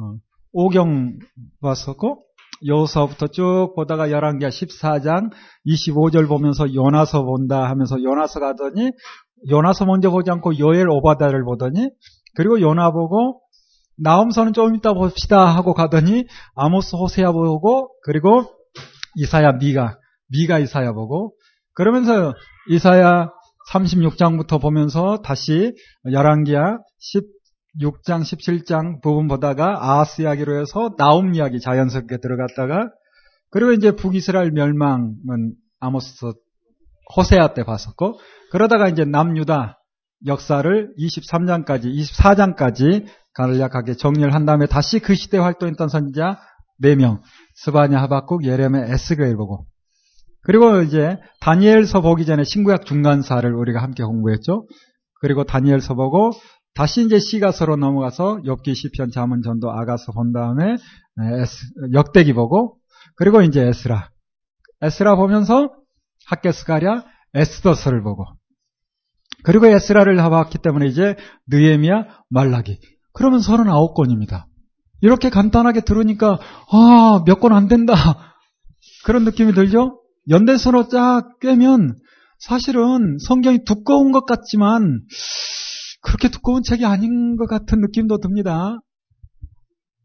어, 오경 봤었고 요서부터 쭉 보다가 11기야 14장 25절 보면서 요나서 본다 하면서 요나서 가더니 요나서 먼저 보지 않고 요엘 오바다를 보더니 그리고 요나 보고 나음서는 좀 이따 봅시다 하고 가더니 아모스 호세야 보고 그리고 이사야 미가 미가 이사야 보고 그러면서 이사야 36장부터 보면서 다시 11기야 10 6장 17장 부분 보다가 아스 이야기로 해서 나옴 이야기 자연스럽게 들어갔다가 그리고 이제 북이스라엘 멸망은 아모스 호세아 때 봤었고 그러다가 이제 남유다 역사를 23장까지 24장까지 간략하게 정리를 한 다음에 다시 그 시대 활동했던 선지자 4명 스바냐 하박국 예레미 에스겔 보고 그리고 이제 다니엘서 보기 전에 신구약 중간사를 우리가 함께 공부했죠. 그리고 다니엘서 보고 다시 이제 시가서로 넘어가서 엽기 시편 자문 전도 아가서 본 다음에 역대기 보고 그리고 이제 에스라 에스라 보면서 학계스가랴 에스더서를 보고 그리고 에스라를 봐봤기 때문에 이제 느에미야 말라기 그러면 39권입니다. 이렇게 간단하게 들으니까 아, 몇 권 안 된다. 그런 느낌이 들죠? 연대서로 쫙 꿰면 사실은 성경이 두꺼운 것 같지만 그렇게 두꺼운 책이 아닌 것 같은 느낌도 듭니다.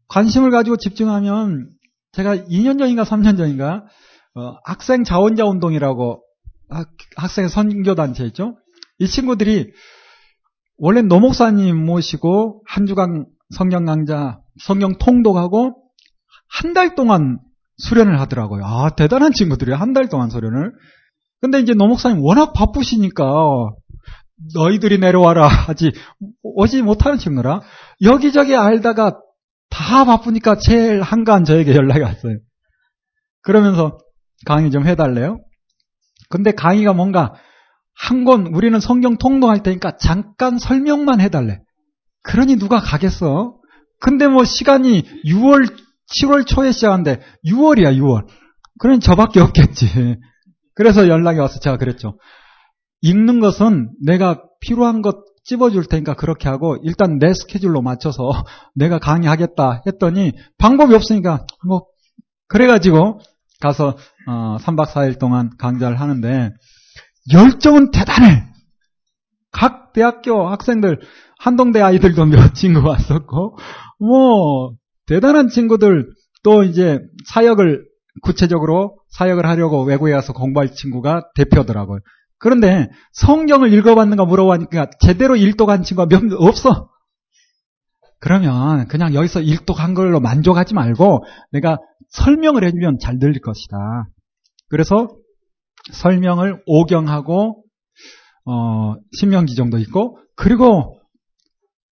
관심을 가지고 집중하면 제가 2년 전인가 3년 전인가 어, 학생 자원자 운동이라고 학, 학생 선교 단체 있죠? 이 친구들이 원래 노 목사님 모시고 한 주간 성경 강좌, 성경 통독하고 한 달 동안 수련을 하더라고요. 아, 대단한 친구들이에요. 한 달 동안 수련을. 근데 이제 노 목사님 워낙 바쁘시니까 너희들이 내려와라 하지 오지 못하는 친구라 여기저기 알다가 다 바쁘니까 제일 한가한 저에게 연락이 왔어요. 그러면서 강의 좀 해달래요. 근데 강의가 뭔가 한 권 우리는 성경 통독할 테니까 잠깐 설명만 해달래. 그러니 누가 가겠어? 근데 뭐 시간이 6월 7월 초에 시작한데 6월이야 6월. 그러니 저밖에 없겠지. 그래서 연락이 와서 제가 그랬죠. 읽는 것은 내가 필요한 것 찝어줄 테니까 그렇게 하고 일단 내 스케줄로 맞춰서 내가 강의하겠다 했더니 방법이 없으니까 뭐 그래가지고 가서 어, 3박 4일 동안 강좌를 하는데 열정은 대단해. 각 대학교 학생들 한동대 아이들도 몇 친구 왔었고 뭐 대단한 친구들 또 이제 사역을 구체적으로 사역을 하려고 외국에 가서 공부할 친구가 대표더라고요. 그런데 성경을 읽어봤는가 물어보니까 제대로 일독한 친구가 몇 없어. 그러면 그냥 여기서 일독한 걸로 만족하지 말고 내가 설명을 해주면 잘 들릴 것이다. 그래서 설명을 오경하고 어, 신명기 정도 있고 그리고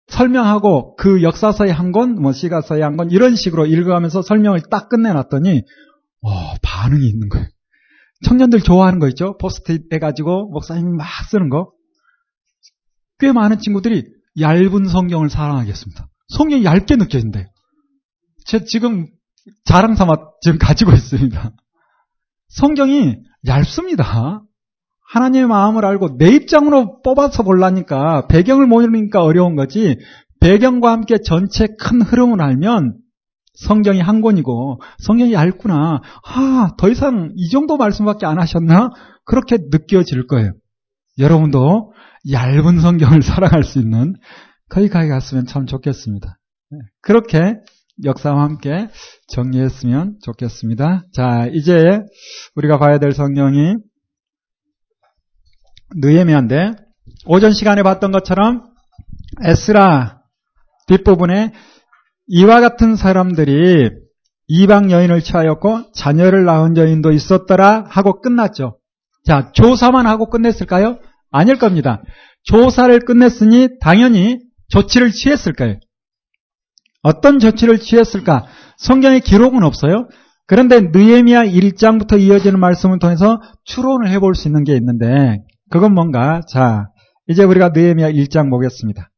설명하고 그 역사서에 한 권, 뭐 시가서에 한 권 이런 식으로 읽어가면서 설명을 딱 끝내놨더니 어, 반응이 있는 거예요. 청년들 좋아하는 거 있죠? 포스트잇 해가지고 목사님이 막 쓰는 거. 꽤 많은 친구들이 얇은 성경을 사랑하겠습니다. 성경이 얇게 느껴진대요. 제 지금 자랑 삼아 지금 가지고 있습니다. 성경이 얇습니다. 하나님의 마음을 알고 내 입장으로 뽑아서 보려니까 배경을 모르니까 어려운 거지 배경과 함께 전체 큰 흐름을 알면 성경이 한 권이고 성경이 얇구나. 아, 더 이상 이 정도 말씀밖에 안 하셨나? 그렇게 느껴질 거예요. 여러분도 얇은 성경을 사랑할 수 있는 거기까지 갔으면 참 좋겠습니다. 네, 그렇게 역사와 함께 정리했으면 좋겠습니다. 자, 이제 우리가 봐야 될 성경이 느헤미야인데 오전 시간에 봤던 것처럼 에스라 뒷부분에 이와 같은 사람들이 이방 여인을 취하였고 자녀를 낳은 여인도 있었더라 하고 끝났죠. 자, 조사만 하고 끝냈을까요? 아닐 겁니다. 조사를 끝냈으니 당연히 조치를 취했을 까요 어떤 조치를 취했을까? 성경에 기록은 없어요. 그런데 느헤미야 1장부터 이어지는 말씀을 통해서 추론을 해볼 수 있는 게 있는데 그건 뭔가? 자, 이제 우리가 느헤미야 1장 보겠습니다.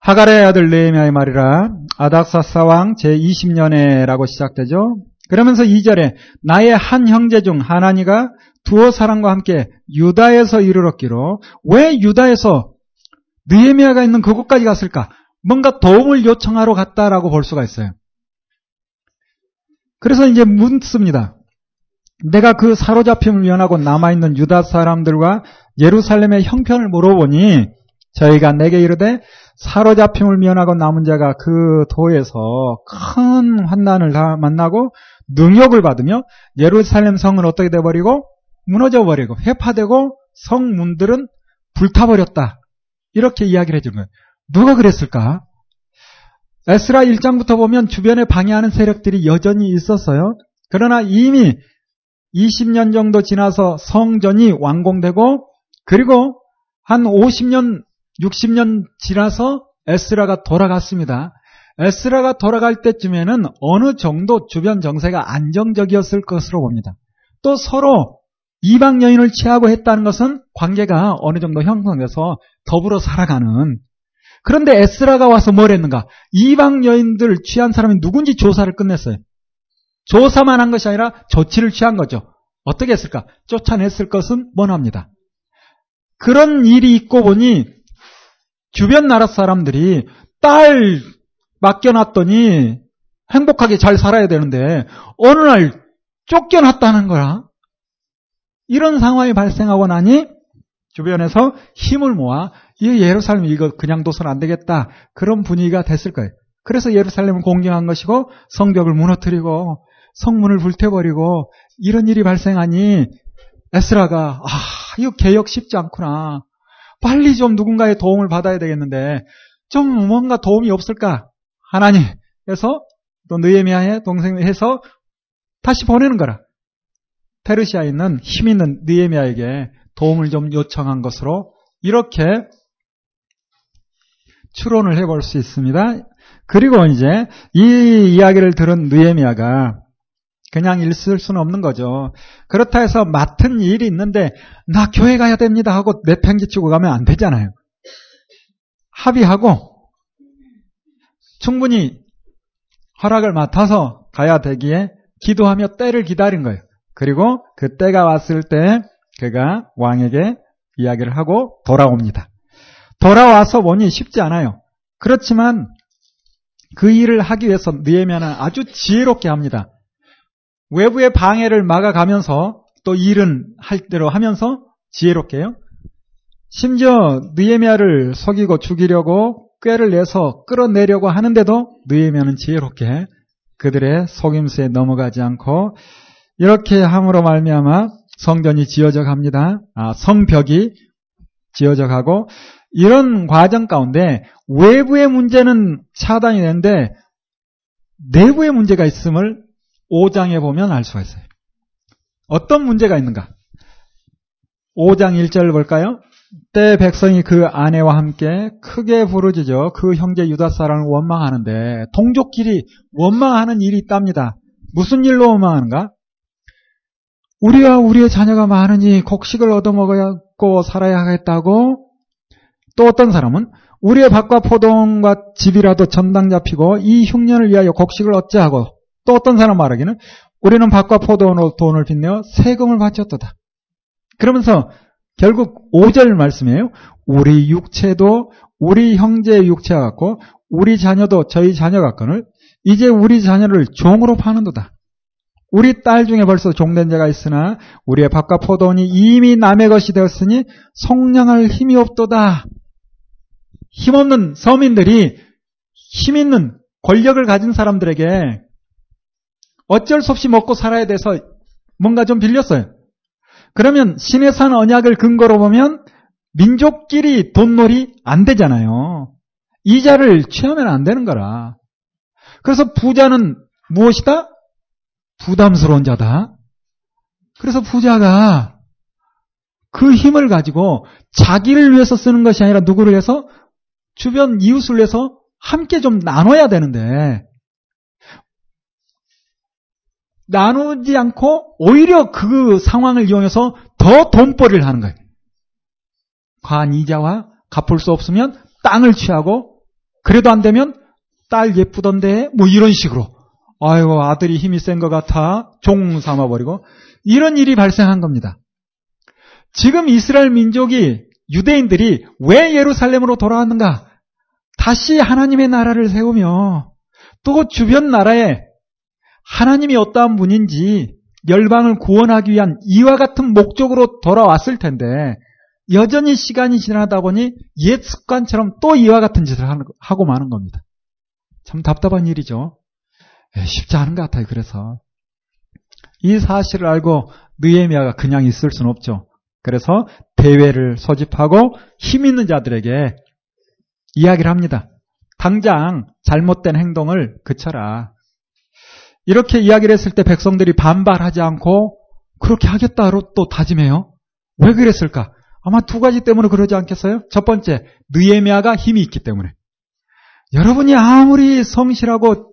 하갈의 아들 느헤미야의 말이라 아닥사사 왕 제20년에라고 시작되죠. 그러면서 2절에 나의 한 형제 중 하나니가 두어 사람과 함께 유다에서 이르렀기로 왜 유다에서 느헤미야가 있는 그곳까지 갔을까? 뭔가 도움을 요청하러 갔다라고 볼 수가 있어요. 그래서 이제 묻습니다. 내가 그 사로잡힘을 면하고 남아있는 유다 사람들과 예루살렘의 형편을 물어보니 저희가 내게 이르되 사로잡힘을 면하고 남은 자가 그 도에서 큰 환난을 만나고 능욕을 받으며 예루살렘 성은 어떻게 돼버리고 무너져 버리고 회파되고 성문들은 불타버렸다. 이렇게 이야기를 해주는 거예요. 누가 그랬을까? 에스라 1장부터 보면 주변에 방해하는 세력들이 여전히 있었어요. 그러나 이미 20년 정도 지나서 성전이 완공되고 그리고 한 50년, 60년 지나서 에스라가 돌아갔습니다. 에스라가 돌아갈 때쯤에는 어느 정도 주변 정세가 안정적이었을 것으로 봅니다. 또 서로 이방 여인을 취하고 했다는 것은 관계가 어느 정도 형성돼서 더불어 살아가는 그런데 에스라가 와서 뭘 했는가? 이방 여인들 취한 사람이 누군지 조사를 끝냈어요. 조사만 한 것이 아니라 조치를 취한 거죠. 어떻게 했을까? 쫓아냈을 것은 뻔합니다. 그런 일이 있고 보니 주변 나라 사람들이 딸 맡겨놨더니 행복하게 잘 살아야 되는데 어느 날 쫓겨났다는 거야. 이런 상황이 발생하고 나니 주변에서 힘을 모아 이 예루살렘 이거 그냥 둬서는 안 되겠다. 그런 분위기가 됐을 거예요. 그래서 예루살렘을 공격한 것이고 성벽을 무너뜨리고 성문을 불태버리고 이런 일이 발생하니 에스라가 아 이거 개혁 쉽지 않구나. 빨리 좀 누군가의 도움을 받아야 되겠는데 좀 뭔가 도움이 없을까? 하나님께서 또 느에미아의 동생을 해서 다시 보내는 거라. 페르시아에 있는 힘 있는 느에미아에게 도움을 좀 요청한 것으로 이렇게 추론을 해볼 수 있습니다. 그리고 이제 이 이야기를 들은 느에미아가 그냥 있을 수는 없는 거죠. 그렇다 해서 맡은 일이 있는데 나 교회 가야 됩니다 하고 내팽개치고 가면 안 되잖아요. 합의하고 충분히 허락을 맡아서 가야 되기에 기도하며 때를 기다린 거예요. 그리고 그 때가 왔을 때 그가 왕에게 이야기를 하고 돌아옵니다. 돌아와서 보니 쉽지 않아요. 그렇지만 그 일을 하기 위해서 느헤미야는 아주 지혜롭게 합니다. 외부의 방해를 막아가면서 또 일은 할 대로 하면서 지혜롭게요. 심지어 느헤미야를 속이고 죽이려고 꾀를 내서 끌어내려고 하는데도 느헤미야는 지혜롭게 그들의 속임수에 넘어가지 않고 이렇게 함으로 말미암아 성전이 지어져 갑니다. 아, 성벽이 지어져 가고 이런 과정 가운데 외부의 문제는 차단이 되는데 내부의 문제가 있음을 5장에 보면 알 수가 있어요. 어떤 문제가 있는가? 5장 1절을 볼까요? 때 백성이 그 아내와 함께 크게 부르짖어 그 형제 유다 사람을 원망하는데 동족끼리 원망하는 일이 있답니다. 무슨 일로 원망하는가? 우리와 우리의 자녀가 많으니 곡식을 얻어먹고 살아야 하겠다고 또 어떤 사람은 우리의 밭과 포동과 집이라도 전당 잡히고 이 흉년을 위하여 곡식을 얻자 하고 또 어떤 사람 말하기는 우리는 밭과 포도원으로 돈을 빚내어 세금을 바쳤도다. 그러면서 결국 5절 말씀이에요. 우리 육체도 우리 형제의 육체와 같고 우리 자녀도 저희 자녀 같거늘 이제 우리 자녀를 종으로 파는도다. 우리 딸 중에 벌써 종된 자가 있으나 우리의 밭과 포도원이 이미 남의 것이 되었으니 성량할 힘이 없도다. 힘없는 서민들이 힘 있는 권력을 가진 사람들에게 어쩔 수 없이 먹고 살아야 돼서 뭔가 좀 빌렸어요. 그러면 신의 산 언약을 근거로 보면 민족끼리 돈놀이 안 되잖아요. 이자를 취하면 안 되는 거라. 그래서 부자는 무엇이다? 부담스러운 자다. 그래서 부자가 그 힘을 가지고 자기를 위해서 쓰는 것이 아니라 누구를 위해서 주변 이웃을 위해서 함께 좀 나눠야 되는데 나누지 않고 오히려 그 상황을 이용해서 더 돈벌이를 하는 거예요. 과한 이자와 갚을 수 없으면 땅을 취하고 그래도 안 되면 딸 예쁘던데 뭐 이런 식으로 아이고 아들이 힘이 센 것 같아 종 삼아버리고 이런 일이 발생한 겁니다. 지금 이스라엘 민족이 유대인들이 왜 예루살렘으로 돌아왔는가? 다시 하나님의 나라를 세우며 또 주변 나라에 하나님이 어떠한 분인지 열방을 구원하기 위한 이와 같은 목적으로 돌아왔을 텐데 여전히 시간이 지나다 보니 옛 습관처럼 또 이와 같은 짓을 하고 마는 겁니다. 참 답답한 일이죠. 예, 쉽지 않은 것 같아요. 그래서 이 사실을 알고 느에미아가 그냥 있을 수는 없죠. 그래서 대회를 소집하고 힘 있는 자들에게 이야기를 합니다. 당장 잘못된 행동을 그쳐라. 이렇게 이야기를 했을 때 백성들이 반발하지 않고 그렇게 하겠다로 또 다짐해요. 왜 그랬을까? 아마 두 가지 때문에 그러지 않겠어요? 첫 번째, 느에미아가 힘이 있기 때문에. 여러분이 아무리 성실하고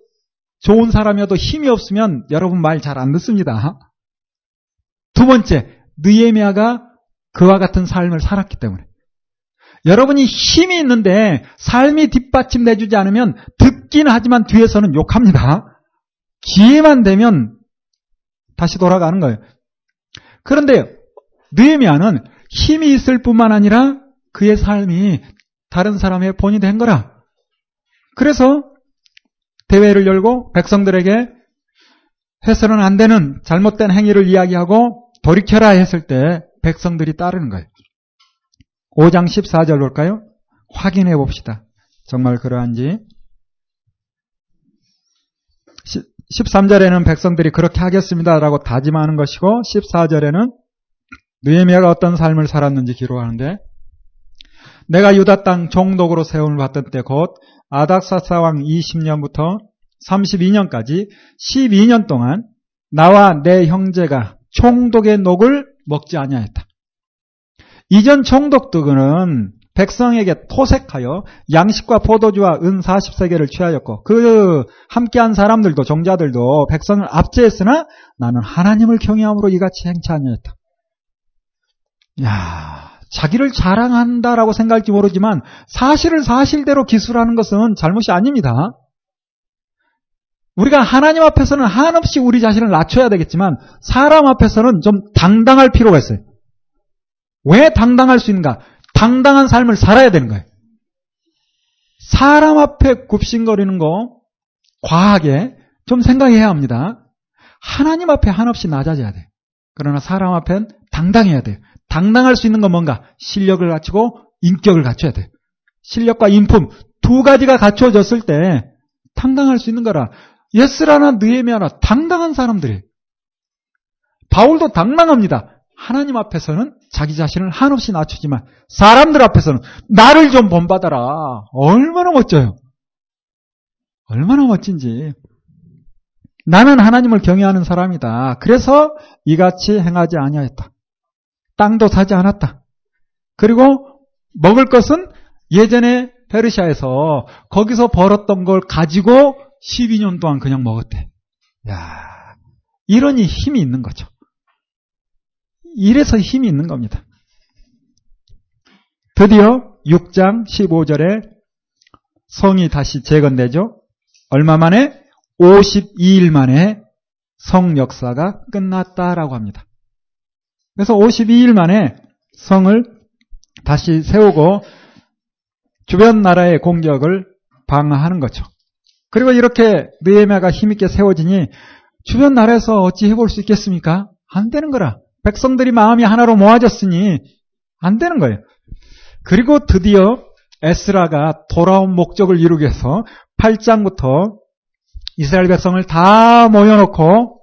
좋은 사람이어도 힘이 없으면 여러분 말 잘 안 듣습니다. 두 번째, 느에미아가 그와 같은 삶을 살았기 때문에. 여러분이 힘이 있는데 삶이 뒷받침내주지 않으면 듣긴 하지만 뒤에서는 욕합니다. 기회만 되면 다시 돌아가는 거예요. 그런데 느헤미야는 힘이 있을 뿐만 아니라 그의 삶이 다른 사람의 본이 된 거라. 그래서 대회를 열고 백성들에게 해서는 안 되는 잘못된 행위를 이야기하고 돌이켜라 했을 때 백성들이 따르는 거예요. 5장 14절 볼까요? 확인해 봅시다. 정말 그러한지. 13절에는 백성들이 그렇게 하겠습니다라고 다짐하는 것이고 14절에는 느헤미야가 어떤 삶을 살았는지 기록하는데 내가 유다 땅 종독으로 세움을 받던 때 곧 아닥사사 왕 20년부터 32년까지 12년 동안 나와 내 형제가 총독의 녹을 먹지 아니하였다. 이전 총독들은 백성에게 토색하여 양식과 포도주와 은 40세계를 취하였고 그 함께한 사람들도 종자들도 백성을 압제했으나 나는 하나님을 경외함으로 이같이 행치 아니했다. 야, 자기를 자랑한다라고 생각할지 모르지만 사실을 사실대로 기술하는 것은 잘못이 아닙니다. 우리가 하나님 앞에서는 한없이 우리 자신을 낮춰야 되겠지만 사람 앞에서는 좀 당당할 필요가 있어요. 왜 당당할 수 있는가? 당당한 삶을 살아야 되는 거예요. 사람 앞에 굽신거리는 거 과하게 좀 생각해야 합니다. 하나님 앞에 한없이 낮아져야 돼. 그러나 사람 앞엔 당당해야 돼요. 당당할 수 있는 건 뭔가? 실력을 갖추고 인격을 갖춰야 돼요. 실력과 인품 두 가지가 갖춰졌을 때 당당할 수 있는 거라. 예스라나 느에미아나 당당한 사람들이 바울도 당당합니다. 하나님 앞에서는 자기 자신을 한없이 낮추지만 사람들 앞에서는 나를 좀 본받아라. 얼마나 멋져요. 얼마나 멋진지. 나는 하나님을 경외하는 사람이다. 그래서 이같이 행하지 아니하였다. 땅도 사지 않았다. 그리고 먹을 것은 예전에 페르시아에서 거기서 벌었던 걸 가지고 12년 동안 그냥 먹었대. 야, 이러니 힘이 있는 거죠. 이래서 힘이 있는 겁니다. 드디어 6장 15절에 성이 다시 재건되죠. 얼마 만에? 52일 만에 성 역사가 끝났다라고 합니다. 그래서 52일 만에 성을 다시 세우고 주변 나라의 공격을 방어하는 거죠. 그리고 이렇게 느헤미야가 힘있게 세워지니 주변 나라에서 어찌 해볼 수 있겠습니까? 안 되는 거라. 백성들이 마음이 하나로 모아졌으니 안 되는 거예요. 그리고 드디어 에스라가 돌아온 목적을 이루기 위해서 8장부터 이스라엘 백성을 다 모여놓고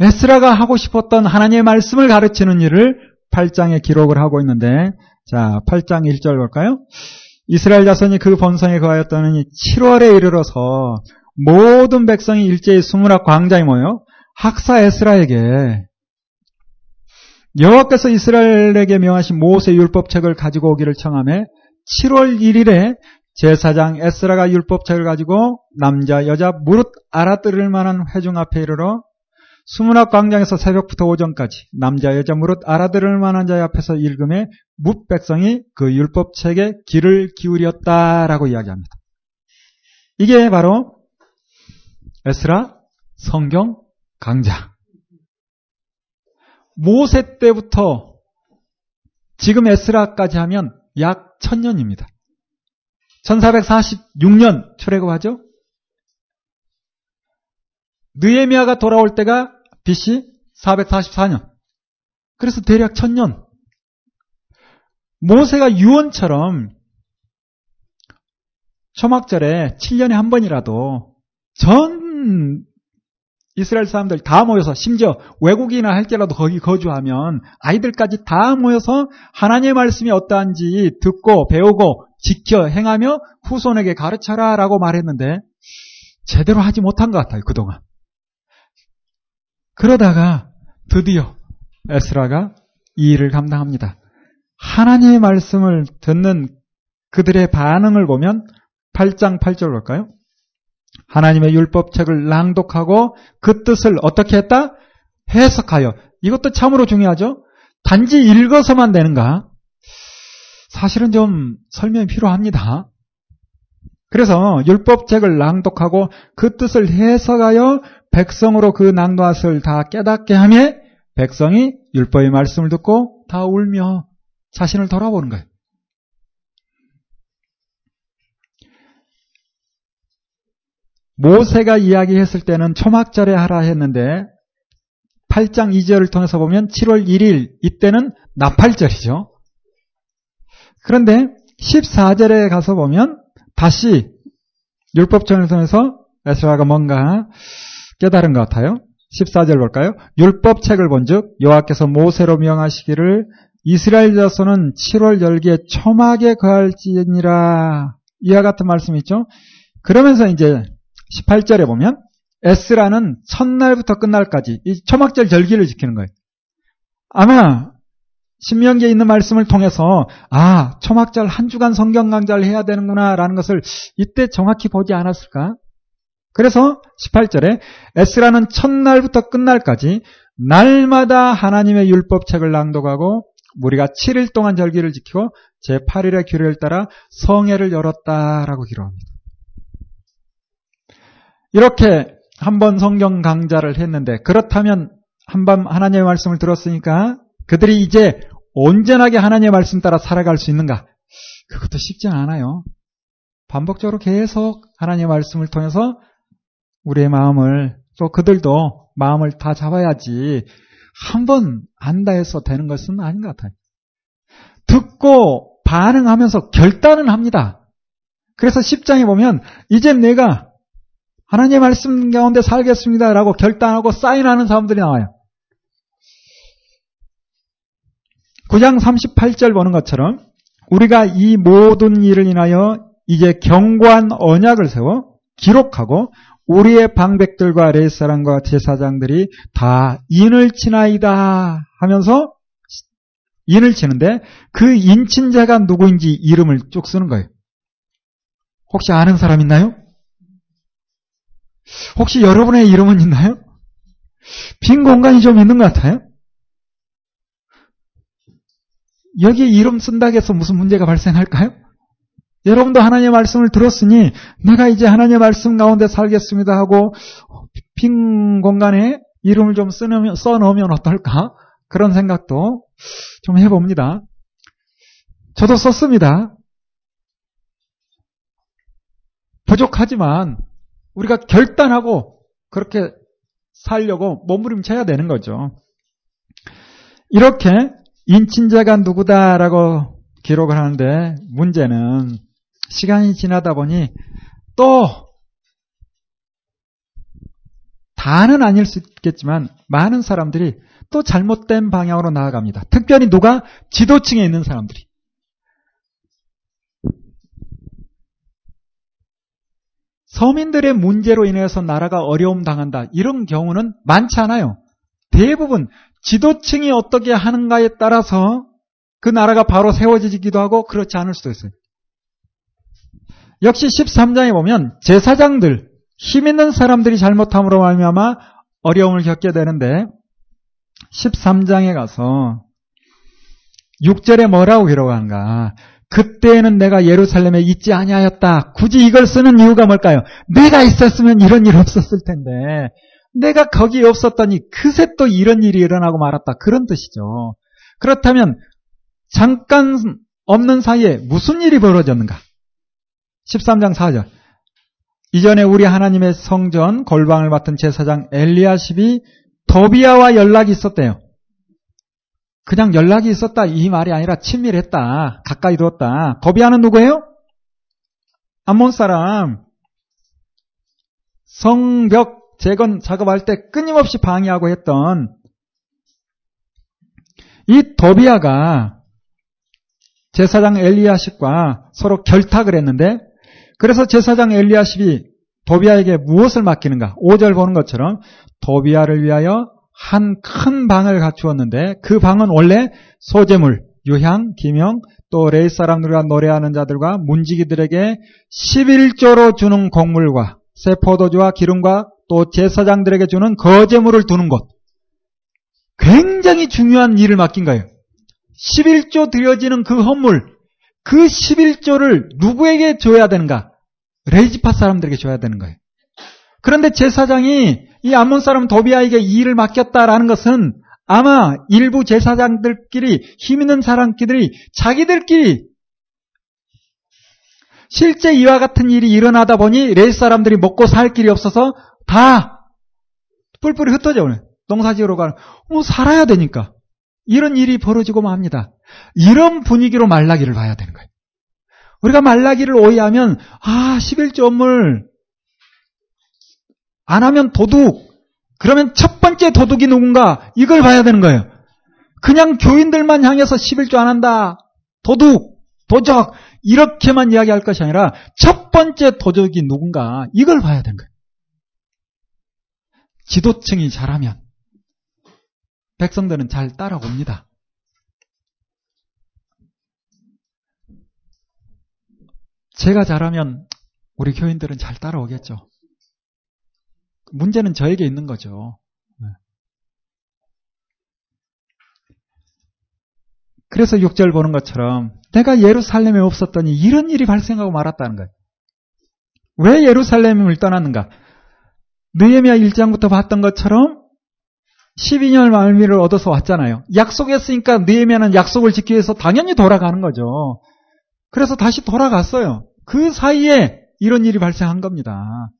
에스라가 하고 싶었던 하나님의 말씀을 가르치는 일을 8장에 기록을 하고 있는데 자 8장 1절 볼까요? 이스라엘 자손이 그 본성에 거하였더니 7월에 이르러서 모든 백성이 일제히 수문학 광장에 모여 학사 에스라에게 여호와께서 이스라엘에게 명하신 모세 율법책을 가지고 오기를 청함에 7월 1일에 제사장 에스라가 율법책을 가지고 남자 여자 무릇 알아들을 만한 회중 앞에 이르러 수문학 광장에서 새벽부터 오전까지 남자 여자 무릇 알아들을 만한 자의 앞에서 읽음에 뭇 백성이 그 율법책에 귀를 기울였다라고 이야기합니다. 이게 바로 에스라 성경 강좌. 모세 때부터 지금 에스라까지 하면 약 천년입니다. 1446년 출애굽하죠. 느에미아가 돌아올 때가 BC 444년. 그래서 대략 천년. 모세가 유언처럼 초막절에 7년에 한 번이라도 전 이스라엘 사람들 다 모여서 심지어 외국인이나 할지라도 거기 거주하면 아이들까지 다 모여서 하나님의 말씀이 어떠한지 듣고 배우고 지켜 행하며 후손에게 가르쳐라 라고 말했는데 제대로 하지 못한 것 같아요 그동안 그러다가 드디어 에스라가 이 일을 감당합니다 하나님의 말씀을 듣는 그들의 반응을 보면 8장 8절 볼까요? 하나님의 율법책을 낭독하고 그 뜻을 어떻게 했다? 해석하여. 이것도 참으로 중요하죠? 단지 읽어서만 되는가? 사실은 좀 설명이 필요합니다. 그래서 율법책을 낭독하고 그 뜻을 해석하여 백성으로 그 낭독을 다 깨닫게 하며 백성이 율법의 말씀을 듣고 다 울며 자신을 돌아보는 거예요. 모세가 이야기했을 때는 초막절에 하라 했는데 8장 2절을 통해서 보면 7월 1일 이때는 나팔절이죠. 그런데 14절에 가서 보면 다시 율법전을 통해서 에스라가 뭔가 깨달은 것 같아요. 14절 볼까요? 율법책을 본즉 여호와께서 모세로 명하시기를 이스라엘 자손은 7월 열기에 초막에 거할지니라 이와 같은 말씀이 있죠. 그러면서 이제 18절에 보면 에스라는 첫날부터 끝날까지 이 초막절 절기를 지키는 거예요. 아마 신명기에 있는 말씀을 통해서 아 초막절 한 주간 성경 강좌를 해야 되는구나라는 것을 이때 정확히 보지 않았을까? 그래서 18절에 에스라는 첫날부터 끝날까지 날마다 하나님의 율법책을 낭독하고 우리가 7일 동안 절기를 지키고 제8일의 규례를 따라 성회를 열었다라고 기록합니다. 이렇게 한 번 성경 강좌를 했는데 그렇다면 한번 하나님의 말씀을 들었으니까 그들이 이제 온전하게 하나님의 말씀 따라 살아갈 수 있는가? 그것도 쉽지 않아요. 반복적으로 계속 하나님의 말씀을 통해서 우리의 마음을 또 그들도 마음을 다 잡아야지 한 번 안다 해서 되는 것은 아닌 것 같아요. 듣고 반응하면서 결단은 합니다. 그래서 10장에 보면 이제 내가 하나님의 말씀 가운데 살겠습니다라고 결단하고 사인하는 사람들이 나와요. 9장 38절 보는 것처럼 우리가 이 모든 일을 인하여 이제 경고한 언약을 세워 기록하고 우리의 방백들과 레사랑과 제사장들이 다 인을 치나이다 하면서 인을 치는데 그 인친자가 누구인지 이름을 쭉 쓰는 거예요. 혹시 아는 사람 있나요? 혹시 여러분의 이름은 있나요? 빈 공간이 좀 있는 것 같아요? 여기에 이름 쓴다고 해서 무슨 문제가 발생할까요? 여러분도 하나님의 말씀을 들었으니 내가 이제 하나님의 말씀 가운데 살겠습니다 하고 빈 공간에 이름을 좀 써놓으면, 써놓으면 어떨까? 그런 생각도 좀 해봅니다. 저도 썼습니다. 부족하지만 우리가 결단하고 그렇게 살려고 몸부림쳐야 되는 거죠. 이렇게 인친자가 누구다라고 기록을 하는데 문제는 시간이 지나다 보니 또 다는 아닐 수 있겠지만 많은 사람들이 또 잘못된 방향으로 나아갑니다. 특별히 누가 지도층에 있는 사람들이. 서민들의 문제로 인해서 나라가 어려움 당한다. 이런 경우는 많지 않아요. 대부분 지도층이 어떻게 하는가에 따라서 그 나라가 바로 세워지기도 하고 그렇지 않을 수도 있어요. 역시 13장에 보면 제사장들, 힘 있는 사람들이 잘못함으로 말미암아 어려움을 겪게 되는데 13장에 가서 6절에 뭐라고 기록한가? 그때에는 내가 예루살렘에 있지 아니하였다. 굳이 이걸 쓰는 이유가 뭘까요? 내가 있었으면 이런 일 없었을 텐데 내가 거기 없었더니 그새 또 이런 일이 일어나고 말았다. 그런 뜻이죠. 그렇다면 잠깐 없는 사이에 무슨 일이 벌어졌는가? 13장 4절. 이전에 우리 하나님의 성전 골방을 맡은 제사장 엘리야십이 도비아와 연락이 있었대요. 그냥 연락이 있었다 이 말이 아니라 친밀했다. 가까이 두었다. 도비아는 누구예요? 암몬 사람. 성벽 재건 작업할 때 끊임없이 방해하고 했던 이 도비아가 제사장 엘리야십과 서로 결탁을 했는데 그래서 제사장 엘리야십이 도비아에게 무엇을 맡기는가? 5절 보는 것처럼 도비아를 위하여 한 큰 방을 갖추었는데 그 방은 원래 소재물, 유향, 기명, 또 레이 사람들과 노래하는 자들과 문지기들에게 11조로 주는 곡물과 새 포도주와 기름과 또 제사장들에게 주는 거제물을 두는 곳. 굉장히 중요한 일을 맡긴 거예요. 11조 드려지는 그 헌물, 그 11조를 누구에게 줘야 되는가? 레이지파 사람들에게 줘야 되는 거예요. 그런데 제사장이 이 암몬 사람 도비아에게 이 일을 맡겼다라는 것은 아마 일부 제사장들끼리 힘 있는 사람끼리 자기들끼리 실제 이와 같은 일이 일어나다 보니 레이 사람들이 먹고 살 길이 없어서 다 뿔뿔이 흩어져 오네. 농사지으러 가는. 뭐 살아야 되니까. 이런 일이 벌어지고 맙니다. 이런 분위기로 말라기를 봐야 되는 거예요. 우리가 말라기를 오해하면 아 11조물 안 하면 도둑 그러면 첫 번째 도둑이 누군가 이걸 봐야 되는 거예요. 그냥 교인들만 향해서 11조 안 한다 도둑 도적 이렇게만 이야기할 것이 아니라 첫 번째 도적이 누군가 이걸 봐야 되는 거예요. 지도층이 잘하면 백성들은 잘 따라옵니다. 제가 잘하면 우리 교인들은 잘 따라오겠죠. 문제는 저에게 있는 거죠. 네. 그래서 6절 보는 것처럼 내가 예루살렘에 없었더니 이런 일이 발생하고 말았다는 거예요. 왜 예루살렘을 떠났는가? 느헤미야 1장부터 봤던 것처럼 12년 말미를 얻어서 왔잖아요. 약속했으니까 느헤미야는 약속을 지키기 위해서 당연히 돌아가는 거죠. 그래서 다시 돌아갔어요. 그 사이에 이런 일이 발생한 겁니다.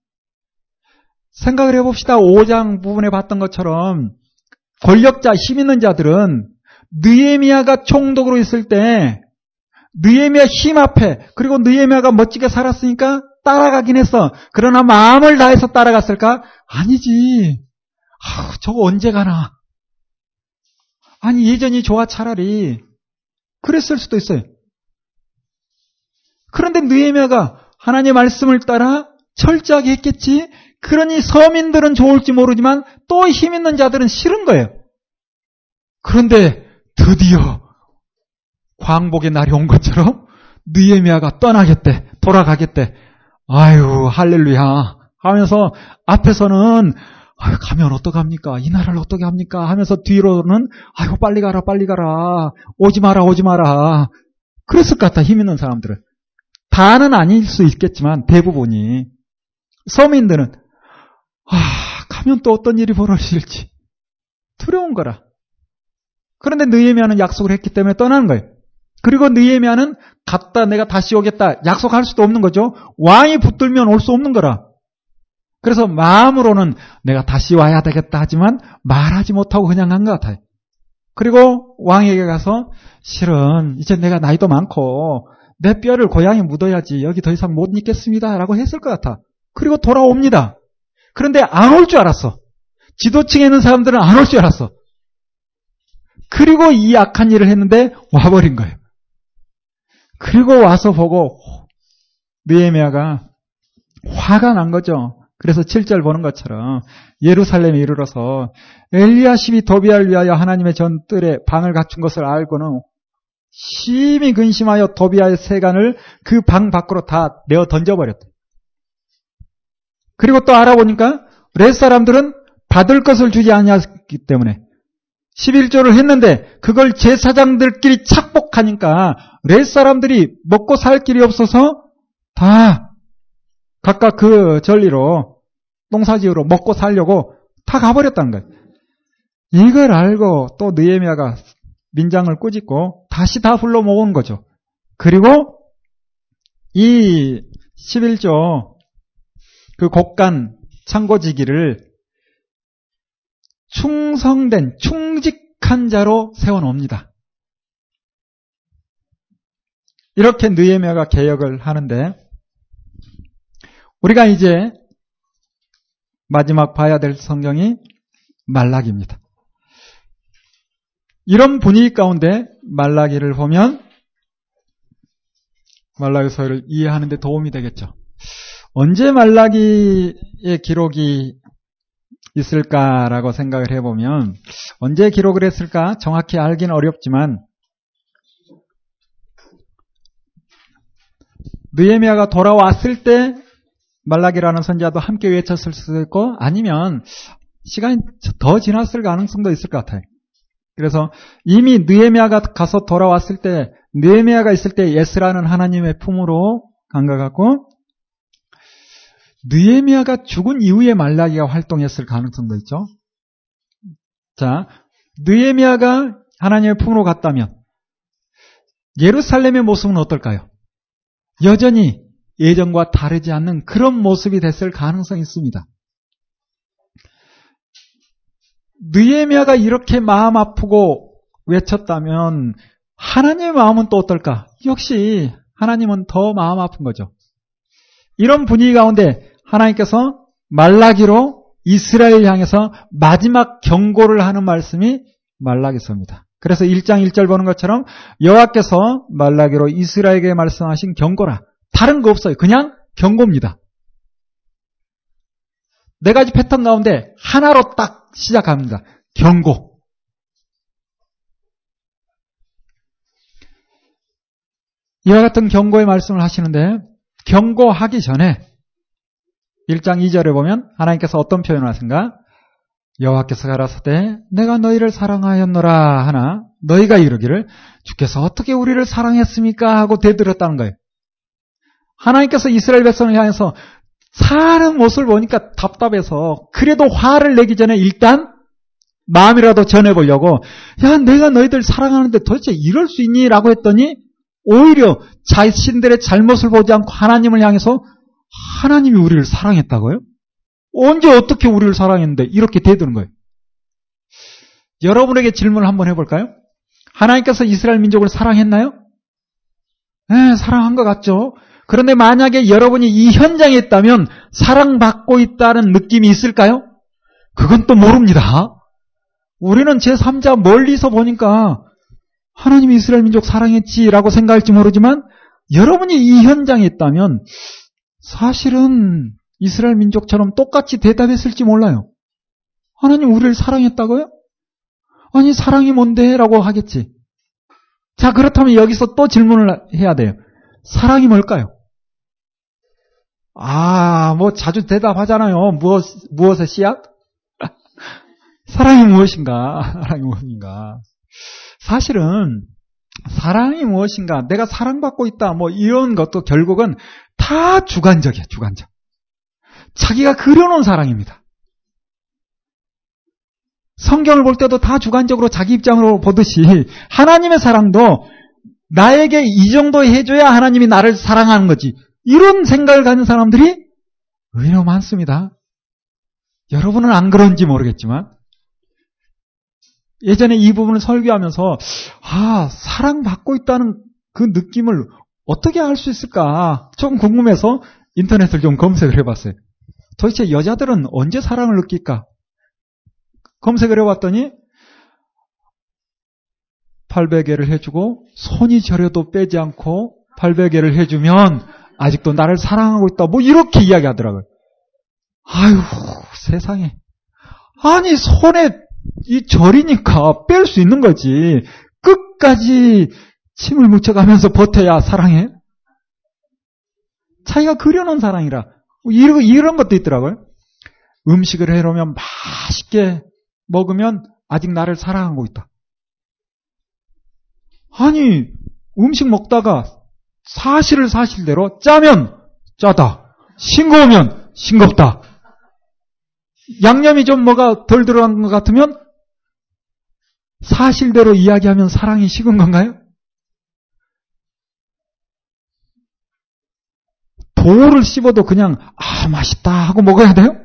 생각을 해봅시다. 5장 부분에 봤던 것처럼 권력자, 힘 있는 자들은 느에미아가 총독으로 있을 때 느에미아 힘 앞에 그리고 느에미아가 멋지게 살았으니까 따라가긴 했어. 그러나 마음을 다해서 따라갔을까? 아니지. 아, 저거 언제 가나? 아니 예전이 좋아 차라리 그랬을 수도 있어요. 그런데 느에미아가 하나님의 말씀을 따라 철저하게 했겠지. 그러니 서민들은 좋을지 모르지만 또 힘 있는 자들은 싫은 거예요. 그런데 드디어 광복의 날이 온 것처럼 느에미아가 떠나겠대, 돌아가겠대. 아유 할렐루야 하면서 앞에서는 아유, 가면 어떡합니까? 이 나라를 어떻게 합니까? 하면서 뒤로는 아유 빨리 가라 빨리 가라 오지 마라 오지 마라 그랬을 것 같아 힘 있는 사람들은 다는 아닐 수 있겠지만 대부분이 서민들은 아, 가면 또 어떤 일이 벌어질지 두려운 거라. 그런데 느헤미야는 약속을 했기 때문에 떠나는 거예요. 그리고 느헤미야는 갔다 내가 다시 오겠다 약속할 수도 없는 거죠. 왕이 붙들면 올 수 없는 거라. 그래서 마음으로는 내가 다시 와야 되겠다 하지만 말하지 못하고 그냥 한것 같아요. 그리고 왕에게 가서 실은 이제 내가 나이도 많고 내 뼈를 고향에 묻어야지 여기 더 이상 못 있겠습니다 라고 했을 것 같아. 그리고 돌아옵니다. 그런데 안 올 줄 알았어. 지도층에 있는 사람들은 안 올 줄 알았어. 그리고 이 악한 일을 했는데 와버린 거예요. 그리고 와서 보고 느에미아가 화가 난 거죠. 그래서 7절 보는 것처럼 예루살렘에 이르러서 엘리야십이 도비아를 위하여 하나님의 전 뜰에 방을 갖춘 것을 알고는 심히 근심하여 도비아의 세간을 그 방 밖으로 다 내어 던져버렸다. 그리고 또 알아보니까 레 사람들은 받을 것을 주지 아니했기 때문에 11조를 했는데 그걸 제사장들끼리 착복하니까 레 사람들이 먹고 살 길이 없어서 다 각각 그 전리로 농사지으로 먹고 살려고 다 가버렸다는 거예요. 이걸 알고 또 느에미아가 민장을 꾸짖고 다시 다 불러 모은 거죠. 그리고 이 11조 그 곡간 창고지기를 충성된 충직한 자로 세워놓습니다. 이렇게 느에미아가 개혁을 하는데 우리가 이제 마지막 봐야 될 성경이 말라기입니다. 이런 분위기 가운데 말라기를 보면 말라기서를 이해하는 데 도움이 되겠죠. 언제 말라기의 기록이 있을까라고 생각을 해보면 언제 기록을 했을까 정확히 알기는 어렵지만 느에미아가 돌아왔을 때 말라기라는 선지자도 함께 외쳤을 수도 있고 아니면 시간이 더 지났을 가능성도 있을 것 같아요. 그래서 이미 느헤미야가 가서 돌아왔을 때 느헤미야가 있을 때 에스라는 하나님의 품으로 간 것 같고 느헤미야가 죽은 이후에 말라기가 활동했을 가능성도 있죠. 자, 느헤미야가 하나님의 품으로 갔다면 예루살렘의 모습은 어떨까요? 여전히 예전과 다르지 않는 그런 모습이 됐을 가능성이 있습니다. 느에미아가 이렇게 마음 아프고 외쳤다면 하나님의 마음은 또 어떨까? 역시 하나님은 더 마음 아픈 거죠. 이런 분위기 가운데 하나님께서 말라기로 이스라엘 향해서 마지막 경고를 하는 말씀이 말라기서입니다. 그래서 1장 1절 보는 것처럼 여호와께서 말라기로 이스라엘에게 말씀하신 경고라. 다른 거 없어요. 그냥 경고입니다. 네 가지 패턴 가운데 하나로 딱 시작합니다. 경고. 이와 같은 경고의 말씀을 하시는데 경고하기 전에 1장 2절에 보면 하나님께서 어떤 표현을 하신가? 여호와께서 가라사대 내가 너희를 사랑하였노라 하나 너희가 이르기를 주께서 어떻게 우리를 사랑했습니까 하고 대들었다는 거예요. 하나님께서 이스라엘 백성을 향해서 사는 모습을 보니까 답답해서 그래도 화를 내기 전에 일단 마음이라도 전해보려고 야 내가 너희들 사랑하는데 도대체 이럴 수 있니? 라고 했더니 오히려 자신들의 잘못을 보지 않고 하나님을 향해서 하나님이 우리를 사랑했다고요? 언제 어떻게 우리를 사랑했는데 이렇게 되드는 거예요. 여러분에게 질문을 한번 해볼까요? 하나님께서 이스라엘 민족을 사랑했나요? 네, 사랑한 것 같죠. 그런데 만약에 여러분이 이 현장에 있다면 사랑받고 있다는 느낌이 있을까요? 그건 또 모릅니다. 우리는 제3자 멀리서 보니까 하나님이 이스라엘 민족 사랑했지라고 생각할지 모르지만 여러분이 이 현장에 있다면 사실은 이스라엘 민족처럼 똑같이 대답했을지 몰라요. 하나님 우리를 사랑했다고요? 아니 사랑이 뭔데? 라고 하겠지. 자 그렇다면 여기서 또 질문을 해야 돼요. 사랑이 뭘까요? 아, 뭐 자주 대답하잖아요. 무엇, 무엇의 씨앗? 사랑이 무엇인가? 사랑이 무엇인가? 사실은 사랑이 무엇인가? 내가 사랑받고 있다. 뭐 이런 것도 결국은 다 주관적이야, 주관적. 자기가 그려놓은 사랑입니다. 성경을 볼 때도 다 주관적으로 자기 입장으로 보듯이 하나님의 사랑도 나에게 이 정도 해줘야 하나님이 나를 사랑하는 거지. 이런 생각을 가진 사람들이 의외로 많습니다. 여러분은 안 그런지 모르겠지만 예전에 이 부분을 설교하면서 아 사랑받고 있다는 그 느낌을 어떻게 알 수 있을까 좀 궁금해서 인터넷을 좀 검색을 해봤어요. 도대체 여자들은 언제 사랑을 느낄까? 검색을 해봤더니 800개를 해주고 손이 저려도 빼지 않고 800개를 해주면 아직도 나를 사랑하고 있다. 뭐 이렇게 이야기하더라고요. 아유 세상에. 아니 손에 이 절이니까 뺄 수 있는 거지. 끝까지 침을 묻혀가면서 버텨야 사랑해. 자기가 그려놓은 사랑이라. 이런, 이런 것도 있더라고요. 음식을 해놓으면 맛있게 먹으면 아직 나를 사랑하고 있다. 아니, 음식 먹다가 사실을 사실대로 짜면 짜다. 싱거우면 싱겁다. 양념이 좀 뭐가 덜 들어간 것 같으면 사실대로 이야기하면 사랑이 식은 건가요? 돌을 씹어도 그냥 아 맛있다 하고 먹어야 돼요?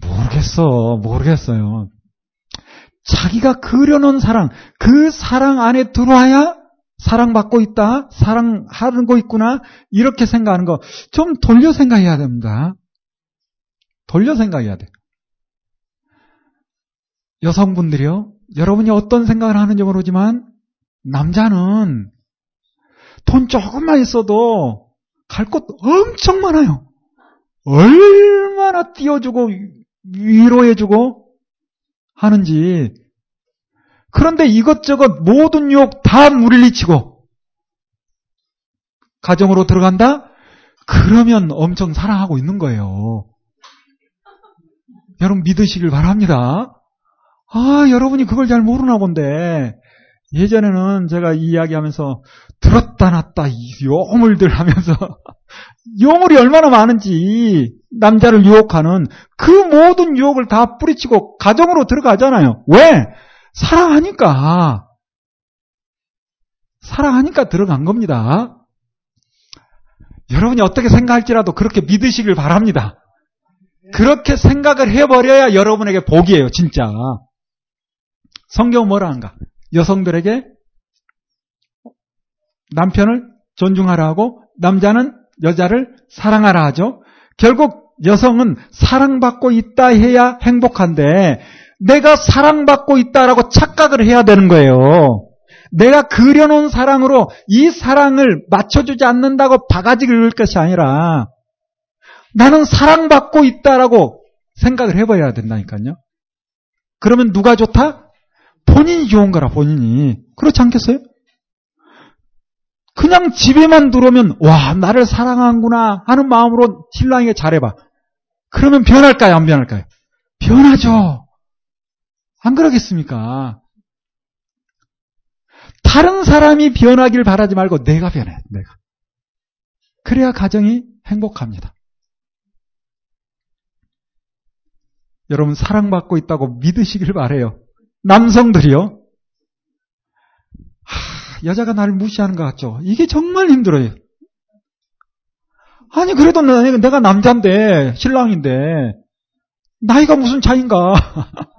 모르겠어, 모르겠어요. 자기가 그려놓은 사랑, 그 사랑 안에 들어와야 사랑받고 있다, 사랑하는 거 있구나, 이렇게 생각하는 거 좀 돌려 생각해야 됩니다. 돌려 생각해야 돼. 여성분들이요, 여러분이 어떤 생각을 하는지 모르지만, 남자는 돈 조금만 있어도 갈 곳 엄청 많아요. 얼마나 띄워주고 위로해주고 하는지. 그런데 이것저것 모든 유혹 다 물리치고 가정으로 들어간다? 그러면 엄청 사랑하고 있는 거예요. 여러분 믿으시길 바랍니다. 아, 여러분이 그걸 잘 모르나 본데. 예전에는 제가 이 이야기 하면서 들었다 놨다 용을들 하면서 용을이 얼마나 많은지 남자를 유혹하는 그 모든 유혹을 다 뿌리치고 가정으로 들어가잖아요. 왜? 사랑하니까. 사랑하니까 들어간 겁니다. 여러분이 어떻게 생각할지라도 그렇게 믿으시길 바랍니다. 그렇게 생각을 해버려야 여러분에게 복이에요, 진짜. 성경은 뭐라 하는가? 여성들에게 남편을 존중하라 하고 남자는 여자를 사랑하라 하죠. 결국 여성은 사랑받고 있다 해야 행복한데 내가 사랑받고 있다라고 착각을 해야 되는 거예요. 내가 그려놓은 사랑으로 이 사랑을 맞춰주지 않는다고 바가지를 긁을 것이 아니라 나는 사랑받고 있다라고 생각을 해버려야 된다니까요. 그러면 누가 좋다? 본인이 좋은 거라 본인이. 그렇지 않겠어요? 그냥 집에만 들어오면 와 나를 사랑하는구나 하는 마음으로 신랑에게 잘해봐. 그러면 변할까요? 안 변할까요? 변하죠. 안 그러겠습니까? 다른 사람이 변하길 바라지 말고 내가 변해. 내가. 그래야 가정이 행복합니다. 여러분 사랑받고 있다고 믿으시길 바래요. 남성들이요. 하, 여자가 나를 무시하는 것 같죠? 이게 정말 힘들어요. 아니, 그래도 내가 남자인데, 신랑인데, 나이가 무슨 차인가?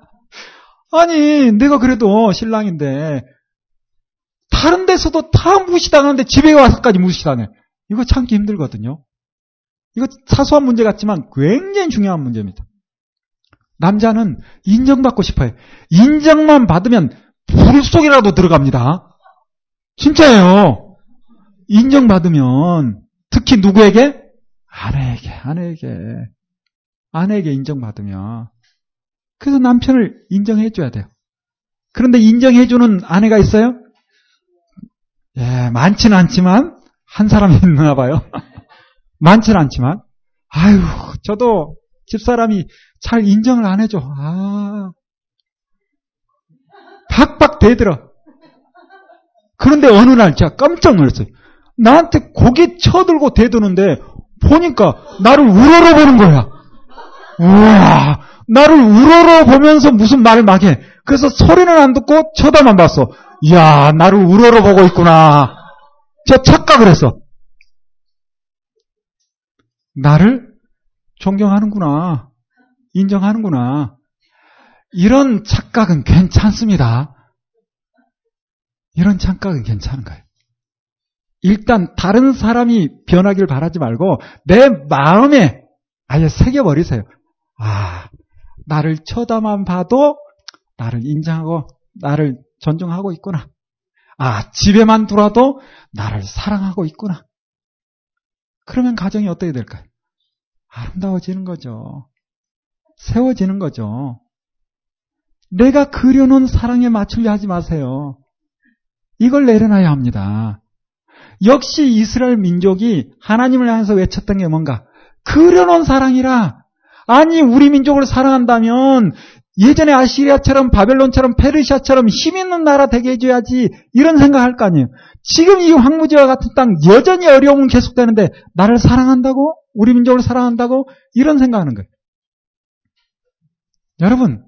아니, 내가 그래도 신랑인데, 다른 데서도 다 무시당하는데 집에 와서까지 무시당해. 이거 참기 힘들거든요. 이거 사소한 문제 같지만 굉장히 중요한 문제입니다. 남자는 인정받고 싶어요. 인정만 받으면 불 속이라도 들어갑니다. 진짜예요. 인정받으면 특히 누구에게? 아내에게, 아내에게. 아내에게 인정받으면. 그래서 남편을 인정해 줘야 돼요. 그런데 인정해 주는 아내가 있어요? 예, 많지는 않지만, 한 사람이 있나 봐요. 많지는 않지만, 아유, 저도 집사람이 잘 인정을 안 해줘. 아. 박박 대들어. 그런데 어느 날 제가 깜짝 놀랐어요. 나한테 고개 쳐들고 대드는데 보니까 나를 우러러 보는 거야. 우와, 나를 우러러 보면서 무슨 말을 막 해. 그래서 소리는 안 듣고 쳐다만 봤어. 이야, 나를 우러러 보고 있구나. 저 착각을 했어. 나를 존경하는구나. 인정하는구나. 이런 착각은 괜찮습니다. 이런 착각은 괜찮은 거예요. 일단 다른 사람이 변하길 바라지 말고 내 마음에 아예 새겨버리세요. 아, 나를 쳐다만 봐도 나를 인정하고 나를 존중하고 있구나. 아, 집에만 들어와도 나를 사랑하고 있구나. 그러면 가정이 어떻게 될까요? 아름다워지는 거죠. 세워지는 거죠. 내가 그려놓은 사랑에 맞추려 하지 마세요. 이걸 내려놔야 합니다. 역시 이스라엘 민족이 하나님을 향해서 외쳤던 게 뭔가? 그려놓은 사랑이라. 아니, 우리 민족을 사랑한다면 예전에 아시리아처럼 바벨론처럼 페르시아처럼 힘 있는 나라 되게 해줘야지 이런 생각할 거 아니에요. 지금 이 황무지와 같은 땅 여전히 어려움은 계속되는데 나를 사랑한다고? 우리 민족을 사랑한다고? 이런 생각하는 거예요. 여러분,